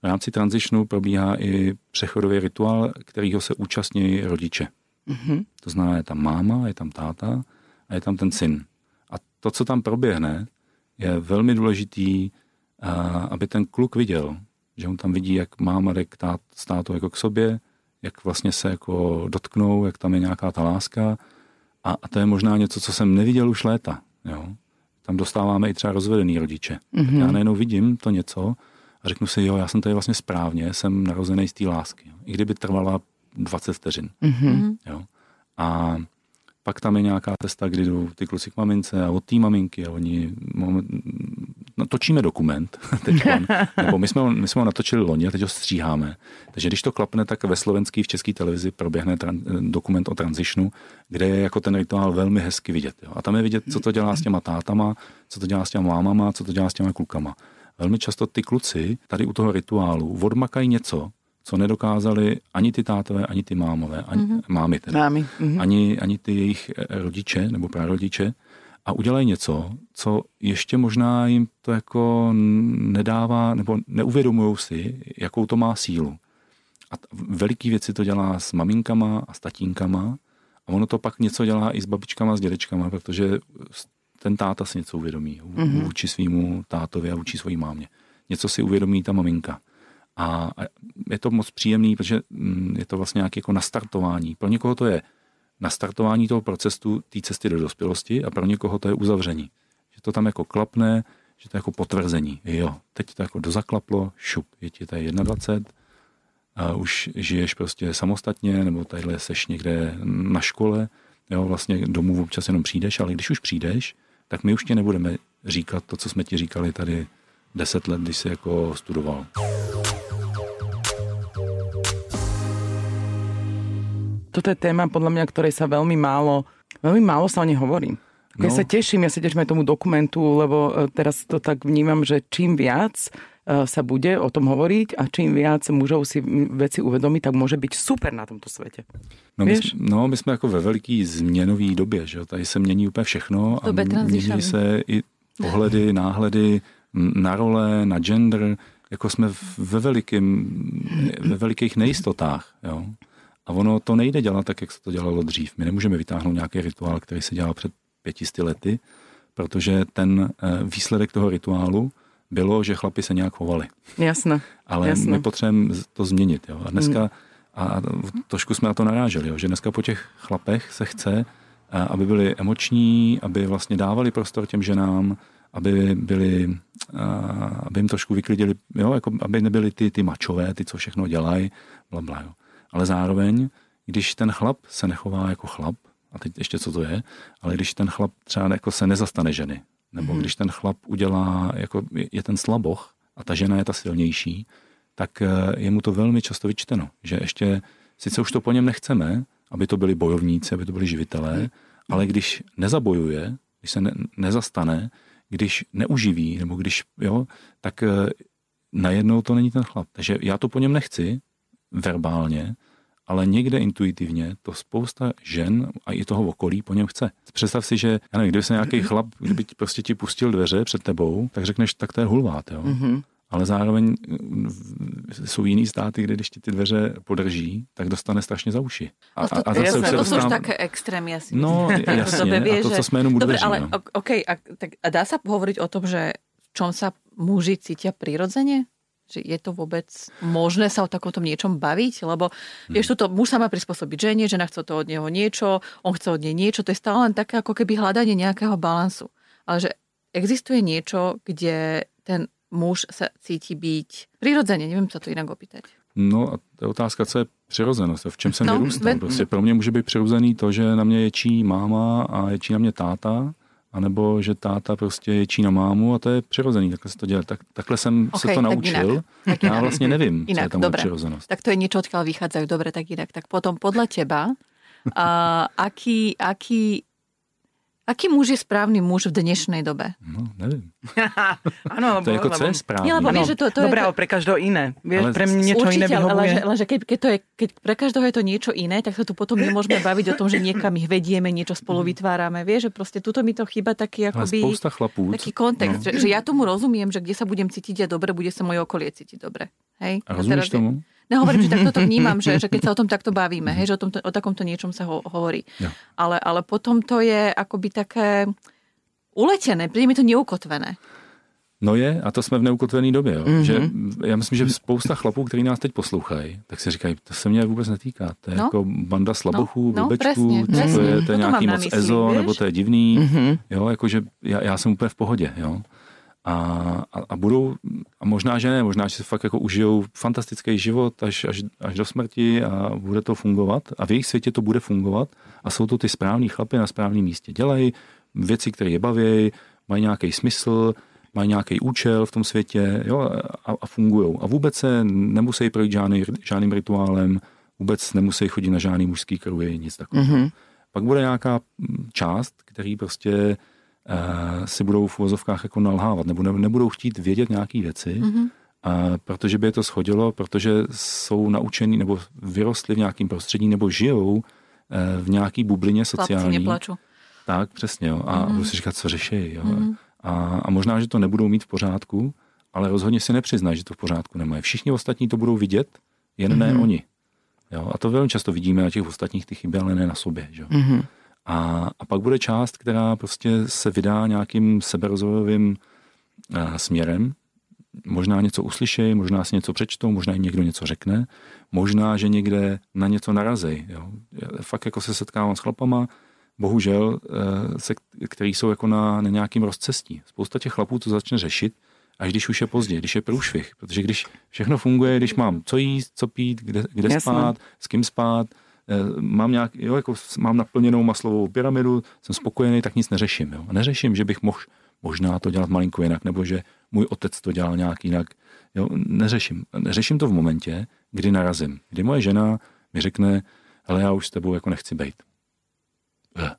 V rámci transitionu probíhá i přechodový rituál, kterýho se účastní rodiče. Mhm. To znamená, je tam máma, je tam táta a je tam ten syn. A to, co tam proběhne, je velmi důležitý, a, aby ten kluk viděl, že on tam vidí, jak máma jde k tát, s tátou jako k sobě, jak vlastně se jako dotknou, jak tam je nějaká ta láska. A, a to je možná něco, co jsem neviděl už léta. Jo? Tam dostáváme i třeba rozvedený rodiče. Mm-hmm. Já najednou vidím to něco a řeknu si, jo, já jsem tady vlastně správně, jsem narozený z té lásky. Jo? I kdyby trvala 20 vteřin. Mhm. Jo? A pak tam je nějaká cesta, kdy jdou ty kluci k mamince a od té maminky a oni moment, no, točíme dokument [LAUGHS] teď, [LAUGHS] nebo my jsme, ho, my jsme ho natočili loni a teď ho stříháme. Takže když to klapne, tak ve slovenský v české televizi proběhne tran, dokument o transitionu, kde je jako ten rituál velmi hezky vidět. Jo? A tam je vidět, co to dělá s těma tátama, co to dělá s těma mámama, co to dělá s těma klukama. Velmi často ty kluci tady u toho rituálu odmakají něco, co nedokázali ani ty tátové, ani ty mámové, ani mm-hmm. mámy teda Mámy. Mhm. ani, ani ty jejich eh, rodiče nebo prarodiče a udělají něco, co ještě možná jim to jako nedává, nebo neuvědomují si, jakou to má sílu. A t- veliký věci to dělá s maminkama a s tatínkama a ono to pak něco dělá i s babičkama, s dědečkama, protože ten táta si něco uvědomí mm-hmm. vůči svýmu tátovi a vůči svojí mámě. Něco si uvědomí ta maminka. A je to moc příjemný, protože mm, je to vlastně nějaké jako nastartování. Pro někoho to je nastartování toho procesu té cesty do dospělosti a pro někoho to je uzavření. Že to tam jako klapne, že to je jako potvrzení. Jo, teď to jako dozaklaplo, šup, je ti tady 21, a už žiješ prostě samostatně, nebo tadyhle seš někde na škole, jo, vlastně domů občas jenom přijdeš, ale když už přijdeš, tak my už tě nebudeme říkat to, co jsme ti říkali tady deset let, když jsi jako studoval. Toto je téma, podľa mňa, ktorej sa veľmi málo, veľmi málo sa o nej hovorí. Ja No. sa teším, ja sa teším aj tomu dokumentu, lebo e, teraz to tak vnímam, že čím viac e, sa bude o tom hovoriť a čím viac mužov si m, veci uvedomí, tak môže byť super na tomto svete. No my, Víš? no, my jsme jako ve veliký změnové době, že jo? Tady se mění úplně všechno a m- transition. mění se i pohledy, náhledy na role, na gender, jako jsme ve, velikým, ve velikých nejistotách, jo? A ono to nejde dělat tak, jak se to dělalo dřív. My nemůžeme vytáhnout nějaký rituál, který se dělal před pětisty lety, protože ten eh, výsledek toho rituálu bylo, že chlapi se nějak chovali. Jasné. Ale Jasné. my potřebujeme to změnit. Jo. A dneska, a trošku jsme na to naráželi, jo, že dneska po těch chlapech se chce, a aby byli emoční, aby vlastně dávali prostor těm ženám, aby byli, aby jim trošku vyklidili, jo, jako aby nebyli ty, ty mačové, ty, co všechno dělají, bla, bla, jo. Ale zároveň, když ten chlap se nechová jako chlap, a teď ještě co to je, ale když ten chlap třeba jako se nezastane ženy, nebo mm-hmm. když ten chlap udělá, jako je- ten slaboch a ta žena je ta silnější, tak eh, je mu to velmi často vyčteno, že ještě, sice už to po něm nechceme, aby to byli bojovníci, aby to byli živitelé, ale když nezabojuje, když se ne, nezastane, když neuživí, nebo když, jo, tak eh, najednou to není ten chlap. Takže já to po něm nechci, verbálně, ale někde intuitivně to spousta žen a i toho okolí po něm chce. Představ si, že já nevím, kdyby se nějaký chlap, kdyby prostě ti pustil dveře před tebou, tak řekneš, tak to je hulvát, jo. Mm-hmm. Ale zároveň mm, jsou jiný státy, kde když ti ty dveře podrží, tak dostane strašně za uši. A, a, a zase jasné, už se to sú už také extrémy, ja si No, dobe, a to, co že- sme jenom Dobre, ale no. OK, a, tak, a dá sa hovoriť o tom, že v čom sa muži cítia prirodzene? Že je to vôbec možné sa o takomto niečom baviť? Lebo Hmm. vieš, toto muž sa má prispôsobiť žene, žena chce to od neho niečo, on chce od nej niečo, to je stále len také ako keby hľadanie nejakého balansu. Ale že existuje niečo, kde ten muž sa cíti byť prirodzene, neviem sa to inak opýtať. No a to je otázka, co je přirozenost, v čem jsem No, vyrůstal. ve- Prostě pro mě může být přirozený to, že na mě ječí máma a ječí na mě táta, anebo že táta prostě ječí na mámu a to je přirozený, takhle se to dělá. Tak, takhle jsem Ok, se to tak naučil. inak. Tak Já inak. vlastně nevím, co je tam dobre. přirozenost. Tak to je niečo, odkiaľ vychádzajú. Dobre, tak inak. Tak potom podľa teba, [LAUGHS] a, aký, aký, Aký muž je správny muž v dnešnej dobe? No, nevím. [LAUGHS] Áno, To je jako, co je správný. Nie, lebo vieš, že to- to je to- ale pre každého iné. Vieš, Ale pre mňa niečo Určite, iné ale, vyhovuje. že, ale že keď, keď, to je, keď pre každého je to niečo iné, tak sa tu potom nemôžeme baviť o tom, že niekam ich vedieme, niečo spolu vytvárame. Vieš, že proste tuto mi to chýba taký Ale akoby... spousta chlapů. Taký kontext, no. že, že ja tomu rozumiem, že kde sa budem cítiť ja dobre, bude sa moje okolie cítiť dobre. Hej? A rozumíš teraz- tomu? No hovorím, že takto to [LAUGHS] vnímam, že, že keď sa o tom takto bavíme, hej, že o, tomto, o takomto niečom sa ho, hovorí. Jo. Ale, ale potom to je akoby také uletené, príde mi to neukotvené. No je, a to jsme v neukotvené době. Jo. Mhm. Mm-hmm. Že, já myslím, že spousta chlapů, který nás teď poslouchají, tak si říkají, to se mě vůbec netýká. To je No. no. jako banda slabochů, No, no, blbečků, presne, co presne. to je, to je Toto nějaký moc mysli, EZO, vieš? nebo to je divný. Mhm. Mm-hmm. Jo, jakože já, já jsem úplně v pohodě. Jo. A, a, a budou, a možná, že ne, možná, že si fakt jako užijou fantastický život až, až, až do smrti a bude to fungovat a v jejich světě to bude fungovat a jsou to ty správní chlapy na správném místě. Dělají věci, které je baví, mají nějaký smysl, mají nějaký účel v tom světě jo, a, a fungují. A vůbec se nemusí projít žádný, žádným rituálem, vůbec nemusí chodit na žádný mužský kruhy, nic takového. Mm-hmm. Pak bude nějaká část, který prostě si budou v uvozovkách jako nalhávat, nebo ne, nebudou chtít vědět nějaké věci, mm-hmm. protože by je to schodilo, protože jsou naučení nebo vyrostli v nějakém prostředí nebo žijou uh, v nějaký bublině Chlapci sociální. neplaču. Tak, přesně. Jo. A mm-hmm. budu si říkat, co řeší. Jo. Mm-hmm. A, a možná, že to nebudou mít v pořádku, ale rozhodně si nepřiznají, že to v pořádku nemají. Všichni ostatní to budou vidět, jen mm-hmm. ne oni. Jo. A to velmi často vidíme na těch ostatních ty chyby, ale ne na sobě. Že? Mm-hmm. A, a pak bude část, která prostě se vydá nějakým seberozvojovým a, směrem. Možná něco uslyšejí, možná si něco přečtou, možná jim někdo něco řekne, možná, že někde na něco narazej. Jo. Já Fakt jako se setkávám s chlapama, bohužel, eh, se, který jsou jako na, na nějakým rozcestí. Spousta těch chlapů to začne řešit, až když už je pozdě, když je průšvih. Protože když všechno funguje, když mám co jíst, co pít, kde, kde spát, s kým spát, eh, mám, nějak, jo, jako mám naplněnou maslovou pyramidu, jsem spokojený, tak nic neřeším. Jo. Neřeším, že bych mohl možná to dělat malinko jinak, nebo že můj otec to dělal nějak jinak. Jo, neřeším. Neřeším to v momentě, kdy narazím. Kdy moje žena mi řekne, ale já už s tebou jako nechci být. Eh.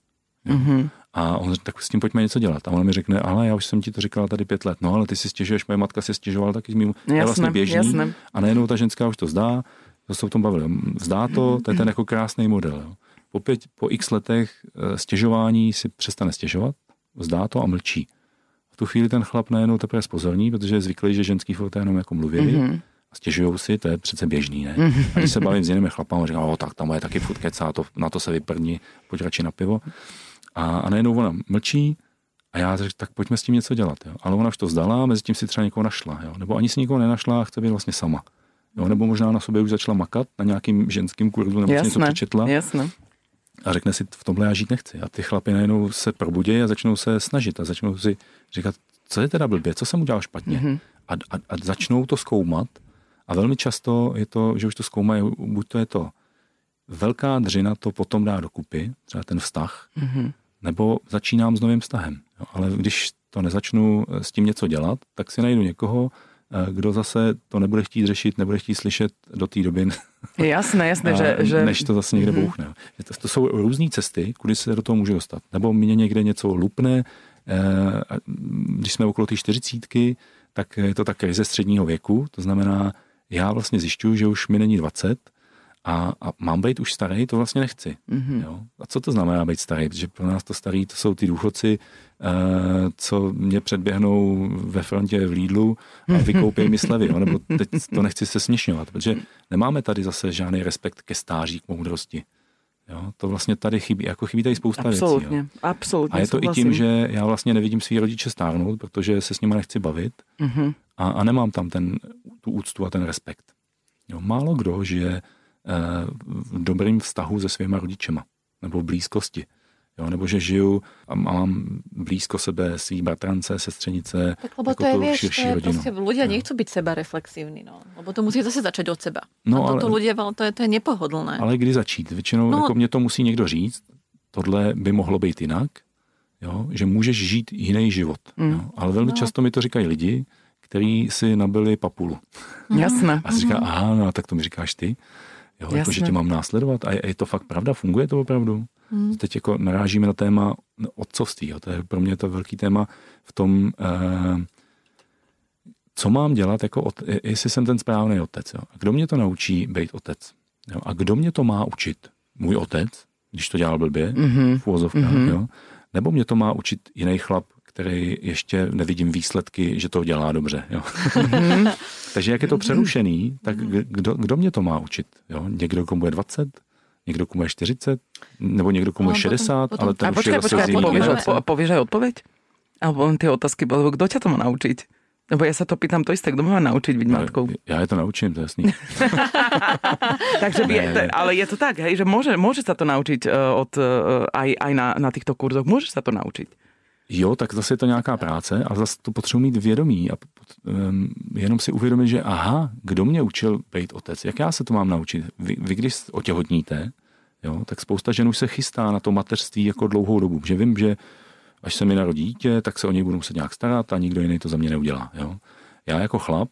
Mhm. A on řekne, tak s tím pojďme něco dělat. A on mi řekne, ale já už jsem ti to říkala tady pět let. No ale ty si stěžuješ, moje matka si stěžovala taky s mým. je vlastně Jasné, běžný. jasné. A najednou ta ženská už to zdá, to se o tom bavili. Vzdá to, to je ten jako krásný model. Jo. Po, pět, po x letech eh, stěžování si přestane stěžovat, vzdá to a mlčí. V tu chvíli ten chlap najednou teprve spozorní, protože je zvyklý, že ženský foté jenom jako mluví. Mm-hmm. A stěžují si, to je přece běžný, ne? A když se bavím s jinými chlapami, říkám, o, tak tam je taky furt kecá, to, na to se vyprdni, pojď radši na pivo. A, a najednou ona mlčí a já řekl, tak pojďme s tím něco dělat. Jo. Ale ona už to vzdala, mezi tím si třeba někoho našla. Jo. Nebo ani si nikoho nenašla a chce být vlastně sama. Jo. Nebo možná na sobě už začala makat na nějakým ženským kurzu, nebo si něco Jasné, přečetla jasné. a řekne si, v tomhle já žít nechci. A ty chlapy najednou se probudí a začnou se snažit a začnou si říkat, co je teda blbě, co jsem udělal špatně. Mm-hmm. A, a, a začnou to zkoumat a velmi často je to, že už to zkoumají, buď to je to velká dřina to potom dá dokupy, třeba ten vztah, mm-hmm. nebo začínám s novým vztahem. Jo, ale když to nezačnu s tím něco dělat, tak si najdu někoho, kdo zase to nebude chtít řešit, nebude chtít slyšet do té doby, [LAUGHS] Jasné, jasné, že, že... než to zase někde Mhm. bouchne. To, to jsou různé cesty, kudy se do toho může dostat. Nebo mě někde něco lupne, eh, když jsme okolo té čtyřicítky, tak je to ta krize středního věku, to znamená, já vlastně zjišťuju, že už mi není 20 a, a mám být už starý, to vlastně nechci. Mhm. Mm-hmm. Jo? A co to znamená být starý? Protože pro nás to starý, to jsou ty důchodci, eh, co mě předběhnou ve frontě v Lidlu a [LAUGHS] vykoupí mi slevy. Jo? Nebo teď to nechci se směšňovat, protože nemáme tady zase žádný respekt ke stáří, k moudrosti. Jo? To vlastně tady chybí, jako chybí tady spousta věcí. Jo? Absolutně, absolutně A je to i souhlasím. tím, že já vlastně nevidím svý rodiče stárnout, protože se s nimi nechci bavit Mhm. a, a nemám tam ten, tu úctu a ten respekt. Jo, málo kdo žije v dobrým vztahu se svýma rodičema nebo v blízkosti. Jo, nebo že žiju a mám blízko sebe svý bratrance, sestřenice, Tak lebo jako to je, tu vieš, to širší je rodinu. proste, ľudia Jo. nechcú byť seba reflexívni, no. Lebo to musí zase začať od seba. No, a toto ale- ľudia, to je, to je nepohodlné. Ale kdy začít? Většinou No. no, jako mě to musí někdo říct, tohle by mohlo být jinak, jo? že můžeš žít jiný život. Mm. Jo? Ale velmi No. často mi to říkají lidi, kteří si nabili papulu. Jasné. A si říká, aha, no, tak to mi říkáš ty. Jo, jako, že tě mám následovat a je, je to fakt pravda, funguje to opravdu? Hmm. Teď jako narážíme na téma otcovství, jo. to je pro mě to velký téma v tom, eh, co mám dělat, jako od, jestli jsem ten správný otec. Jo. A kdo mě to naučí být otec? Jo. A kdo mě to má učit? Můj otec, když to dělal blbě, mm-hmm. v úvozovkách, mm-hmm. jo. Nebo mě to má učit jiný chlap, který ještě nevidím výsledky, že to dělá dobře. Jo. Mm-hmm. [LAUGHS] Takže jak je to přerušený, tak kdo, kdo mě to má učit? Jo? Někdo, komu je 20? Někdo, komu je 40? Nebo někdo, komu je 60? No, potom, potom, ale ten a počkej, počkej, povieš, aj odpoveď? Alebo tie otázky, lebo kto ťa to má naučiť? Lebo ja sa to pýtam to isté, kto má naučiť byť no, matkou? Ja je to naučím, to je jasný. [LAUGHS] Takže by, ale je to tak, hej, že môže, môže sa to naučiť uh, od, uh, aj, aj na, na týchto kurzoch, môže sa to naučiť. Jo, tak zase je to nějaká práce, ale zase to potřebuji mít vědomí a um, jenom si uvědomit, že aha, kdo mě učil být otec, jak já se to mám naučit? Vy, vy když otěhotníte, jo, tak spousta žen už se chystá na to mateřství jako dlouhou dobu, že vím, že až se mi narodí dítě, tak se o něj budu muset nějak starat a nikdo jiný to za mě neudělá. Jo. Já jako chlap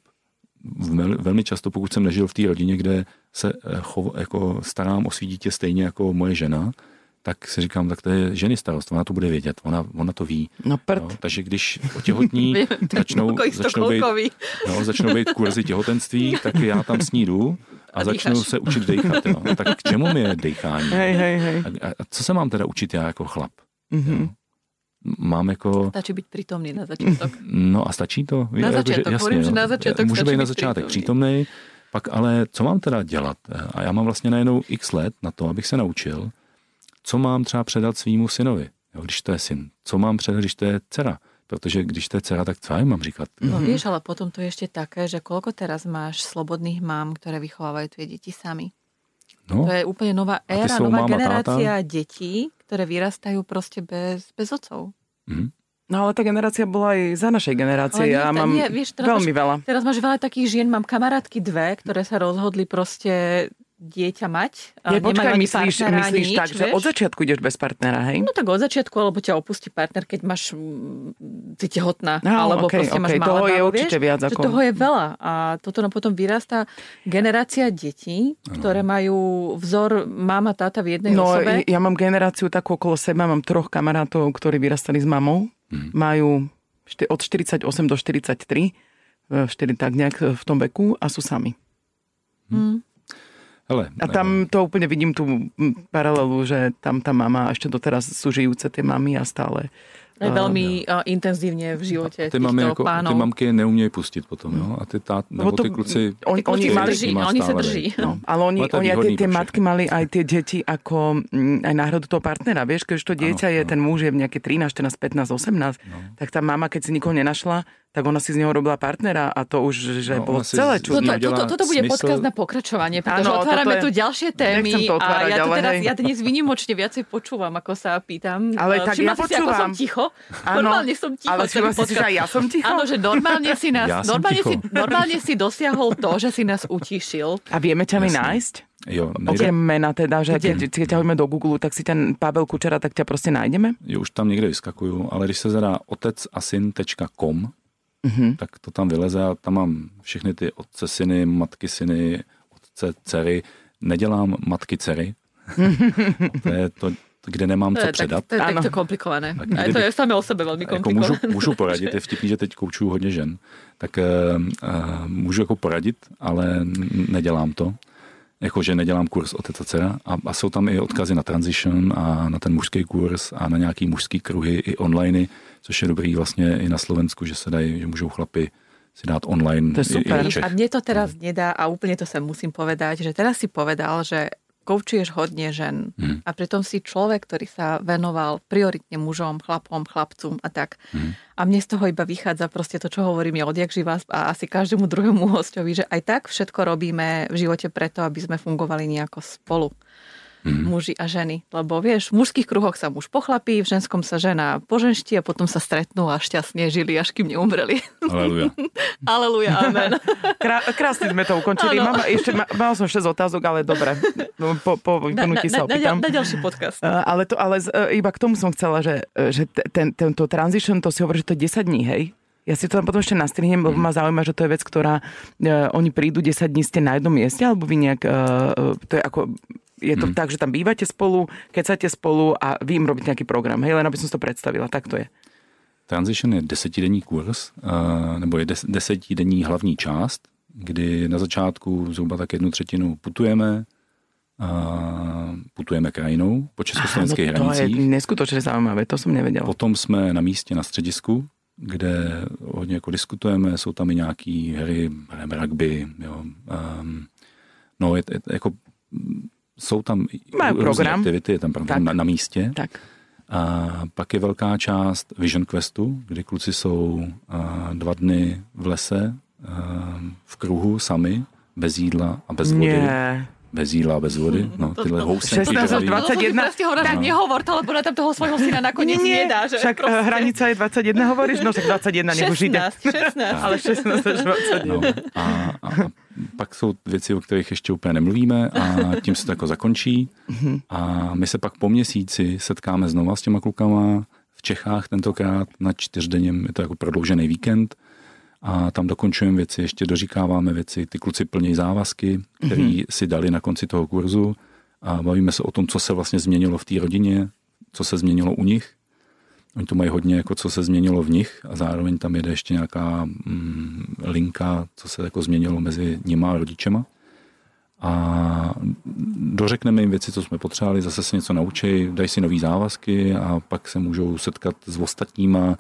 velmi často, pokud jsem nežil v té rodině, kde se eh, chov, jako starám o svý dítě stejně jako moje žena, tak si říkám, tak to je ženy starost, ona to bude vědět, ona, ona to ví. No prd. No, takže když otěhotní [LAUGHS] začnou, začnou, být, no, začnou být kurzy těhotenství, [LAUGHS] tak já tam s ní jdu a, a začnu se učit dejchat. Jo. Tak k čemu mi je dejchání? Hej, hej, hej. A, a co se mám teda učit já jako chlap? Mm-hmm. Mám jako... Stačí být přítomný na začátek. No a stačí to? Na začátek, jasně, hovorím, že na začátek Můžu být na začátek přítomný, pak ale co mám teda dělat? A já mám vlastně najednou x let na to, abych se naučil, co mám třeba předat svýmu synovi, jo, když to je syn. Co mám předat, když to je dcera. Protože když to je dcera, tak co já mám říkat? No mm-hmm. víš, ale potom to je ještě také, že kolko teraz máš slobodných mám, které vychovávají tvoje děti sami. No, to je úplně nová éra, nová generácia dětí, které vyrastají prostě bez, bez otcov. Mm-hmm. No ale ta generácia bola aj za našej generácie. Ja mám nie, vieš, teraz veľmi máš, veľa. Teraz máš veľa takých žien, mám kamarátky dve, ktoré sa rozhodli proste dieťa mať. Nie, počkaj, myslíš, myslíš nič, tak, vieš? že od začiatku ideš bez partnera, hej? No tak od začiatku, alebo ťa opustí partner, keď máš si tehotná, no, alebo okay, proste okay. máš toho je určite viac ako... Toho je veľa a toto no potom vyrastá generácia detí, ktoré majú vzor mama, táta v jednej no, osobe. ja mám generáciu takú okolo seba, mám troch kamarátov, ktorí vyrastali s mamou, hmm. majú od 48 do 43, 4 tak nejak v tom veku a sú sami. Hmm. Hele, a tam to úplne vidím tú paralelu, že tam tá mama, ešte doteraz sú žijúce tie mamy a stále velmi uh, intenzivně v životě ty máme jako, pánov. Ty mamky neumějí pustit potom, jo? A ty, tá, nebo to, ty kluci... Oni, oni, mali, drží, oni se drží. No. [LAUGHS] Ale oni, oni aj tie, matky mali aj tie deti ako aj náhradu toho partnera. Vieš, keď to dieťa je, ano. ten muž je v nejaké 13, 14, 15, 18, no. tak tá mama, keď si nikoho nenašla, tak ona si z neho robila partnera a to už, že no, bolo celé čudné. Toto, toto, toto bude smysl... podcast na pokračovanie, pretože ano, otvárame je... tu ďalšie témy to a ja, tu teraz, ja dnes vynimočne viacej počúvam, ako sa pýtam. Ale tak ja počúvam. Si, ako som ticho? Ano, normálne som ticho. Ale si myslíš, že ja som ticho? Áno, že normálne si nás, ja normálne, si, normálne si dosiahol to, že si nás utišil. A vieme ťa mi nájsť? Jo, nejde... mena teda, že keď, keď ťa hodíme do Google, tak si ten Pavel Kučera, tak ťa prostě nájdeme? Jo, už tam někde vyskakujú, ale když se zadá otecasin.com, mm-hmm. tak to tam vyleze a tam mám všechny ty otce, syny, matky, syny, otce, dcery. Nedělám matky, dcery. [LAUGHS] to je to, kde nemám to co je, předat. Tak, to je takto komplikované. Tak kdyby, a to je samé o sebe velmi komplikované. Jako můžu, můžu poradit, je vtipný, že teď koučuju hodně žen, tak uh, uh, můžu jako poradit, ale nedělám to. Jako, že nedělám kurz otec a dcera a, a jsou tam i odkazy na transition a na ten mužský kurz a na nějaký mužský kruhy i online, což je dobrý vlastně i na Slovensku, že se dají, že můžou chlapy si dát online. To je super. a mne to teraz nedá a úplne to sa musím povedať, že teraz si povedal, že koučuješ hodně žen hmm. a přitom si člověk, který sa venoval prioritně mužom, chlapom, chlapcům a tak. Hmm. A mne z toho iba vychádza prostě to, čo hovorím ja odjak živa a asi každému druhému [LAUGHS] hostovi, že aj tak všetko robíme v živote preto, aby sme fungovali nejako spolu mm. muži a ženy. Lebo vieš, v mužských kruhoch sa muž pochlapí, v ženskom sa žena poženští a potom sa stretnú a šťastne žili, až kým neumreli. [LAUGHS] Aleluja. Aleluja, amen. [LAUGHS] Krá, krásne sme to ukončili. Mama, ešte, mal som 6 otázok, ale dobre. No, po, po vyplnutí sa opýtam. Na, na, na ďalší podcast. Ale, to, ale uh, iba k tomu som chcela, že, že ten, tento transition, to si hovorí, že to je 10 dní, hej? Ja si to tam potom ešte nastrihnem, lebo ma zaujíma, že to je vec, ktorá... Uh, oni prídu 10 dní, ste na jednom mieste, alebo vy nejak... Uh, to je ako... Je to mm. tak, že tam bývate spolu, kecate spolu a vy im robíte nejaký program. Hej, len aby som si to predstavila. Tak to je. Transition je desetidenní kurz, uh, nebo je des, desetidenní hlavní část, kdy na začátku zhruba tak jednu třetinu putujeme, a putujeme krajinou po československých no, to hranicích. To je neskutočne zaujímavé, to som nevedel. Potom jsme na místě na středisku, kde hodně jako diskutujeme, jsou tam i nějaký hry, hrajeme rugby, jo. Um, no, je, je, jako, jsou tam Mají program. aktivity, je tam program na, na místě. Tak. A pak je velká část Vision Questu, kdy kluci jsou dva dny v lese v kruhu sami, bez jídla a bez vody. Nie. Bez jídla bez vody. No, tyhle housne 16 až 21. Proste hovorila, že nehovor to, lebo na tam toho svojho syna nakoniec Nie, nedá. Že však proste. proste... hranica je 21, hovoríš? No však 21 nech už ide. 16, 16. Ale 16 až 21. No, a, a pak jsou věci, o kterých ještě úplně nemluvíme a tím se to jako zakončí. A my se pak po měsíci setkáme znova s těma klukama v Čechách tentokrát na čtyřdenním, je to jako prodloužený víkend a tam dokončujeme věci, ještě doříkáváme věci, ty kluci plní závazky, které mm-hmm. si dali na konci toho kurzu a bavíme se o tom, co se vlastně změnilo v té rodině, co se změnilo u nich. Oni to mají hodně, jako co se změnilo v nich a zároveň tam jede ještě nějaká mm, linka, co se jako změnilo mezi nima a rodičema. A dořekneme jim věci, co jsme potřebovali, zase se něco naučí, dají si nové závazky a pak se můžou setkat s ostatníma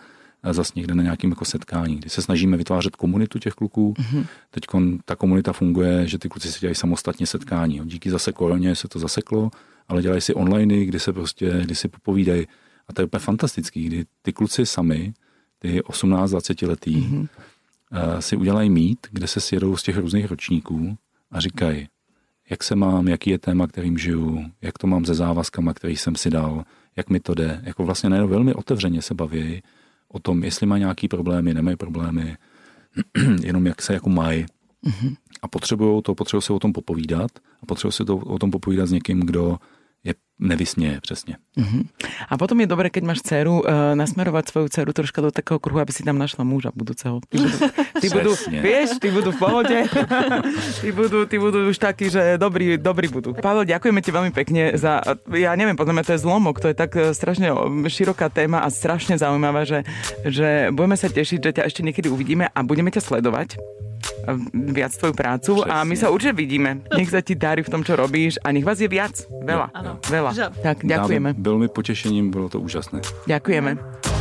zase někde na nějakém jako setkání, kdy se snažíme vytvářet komunitu těch kluků. Mm-hmm. Teď ta komunita funguje, že ty kluci si dělají samostatně setkání. Díky zase koroně se to zaseklo, ale dělají si online, kdy se prostě, kdy si popovídají. A to je úplně fantastický, kdy ty kluci sami, ty 18-20 letý, mm-hmm. si udělají mít, kde se sjedou z těch různých ročníků a říkají, jak se mám, jaký je téma, kterým žiju, jak to mám se závazkama, který jsem si dal, jak mi to jde. Jako vlastně najednou velmi otevřeně se baví o tom, jestli má nějaký problémy, nemají problémy, [CLEARS THROAT] jenom jak se jako mají. Mm-hmm. A potřebují to, potřebují se o tom popovídat a potřebují se to o tom popovídat s někým, kdo je nevysměje přesně. Uh-huh. A potom je dobré, keď máš dceru, uh, nasmerovať svoju dceru troška do takého kruhu, aby si tam našla muža budúceho. Ty budú, ty budú vieš, ty budú v pohode. [LAUGHS] ty, budú, ty budú už takí, že dobrí, dobrí budú. Pavel, ďakujeme ti veľmi pekne za, ja neviem, podľa mňa to je zlomok, to je tak eh, strašne široká téma a strašne zaujímavá, že, že budeme sa tešiť, že ťa ešte niekedy uvidíme a budeme ťa sledovať viac tvoju prácu Přesně. a my sa určite vidíme. Nech sa ti darí v tom, čo robíš a nech vás je viac. Veľa. Áno. Veľa. Že- Tak, ďakujeme. Dáme, bylo mi potěšením, bylo to úžasné. Ďakujeme.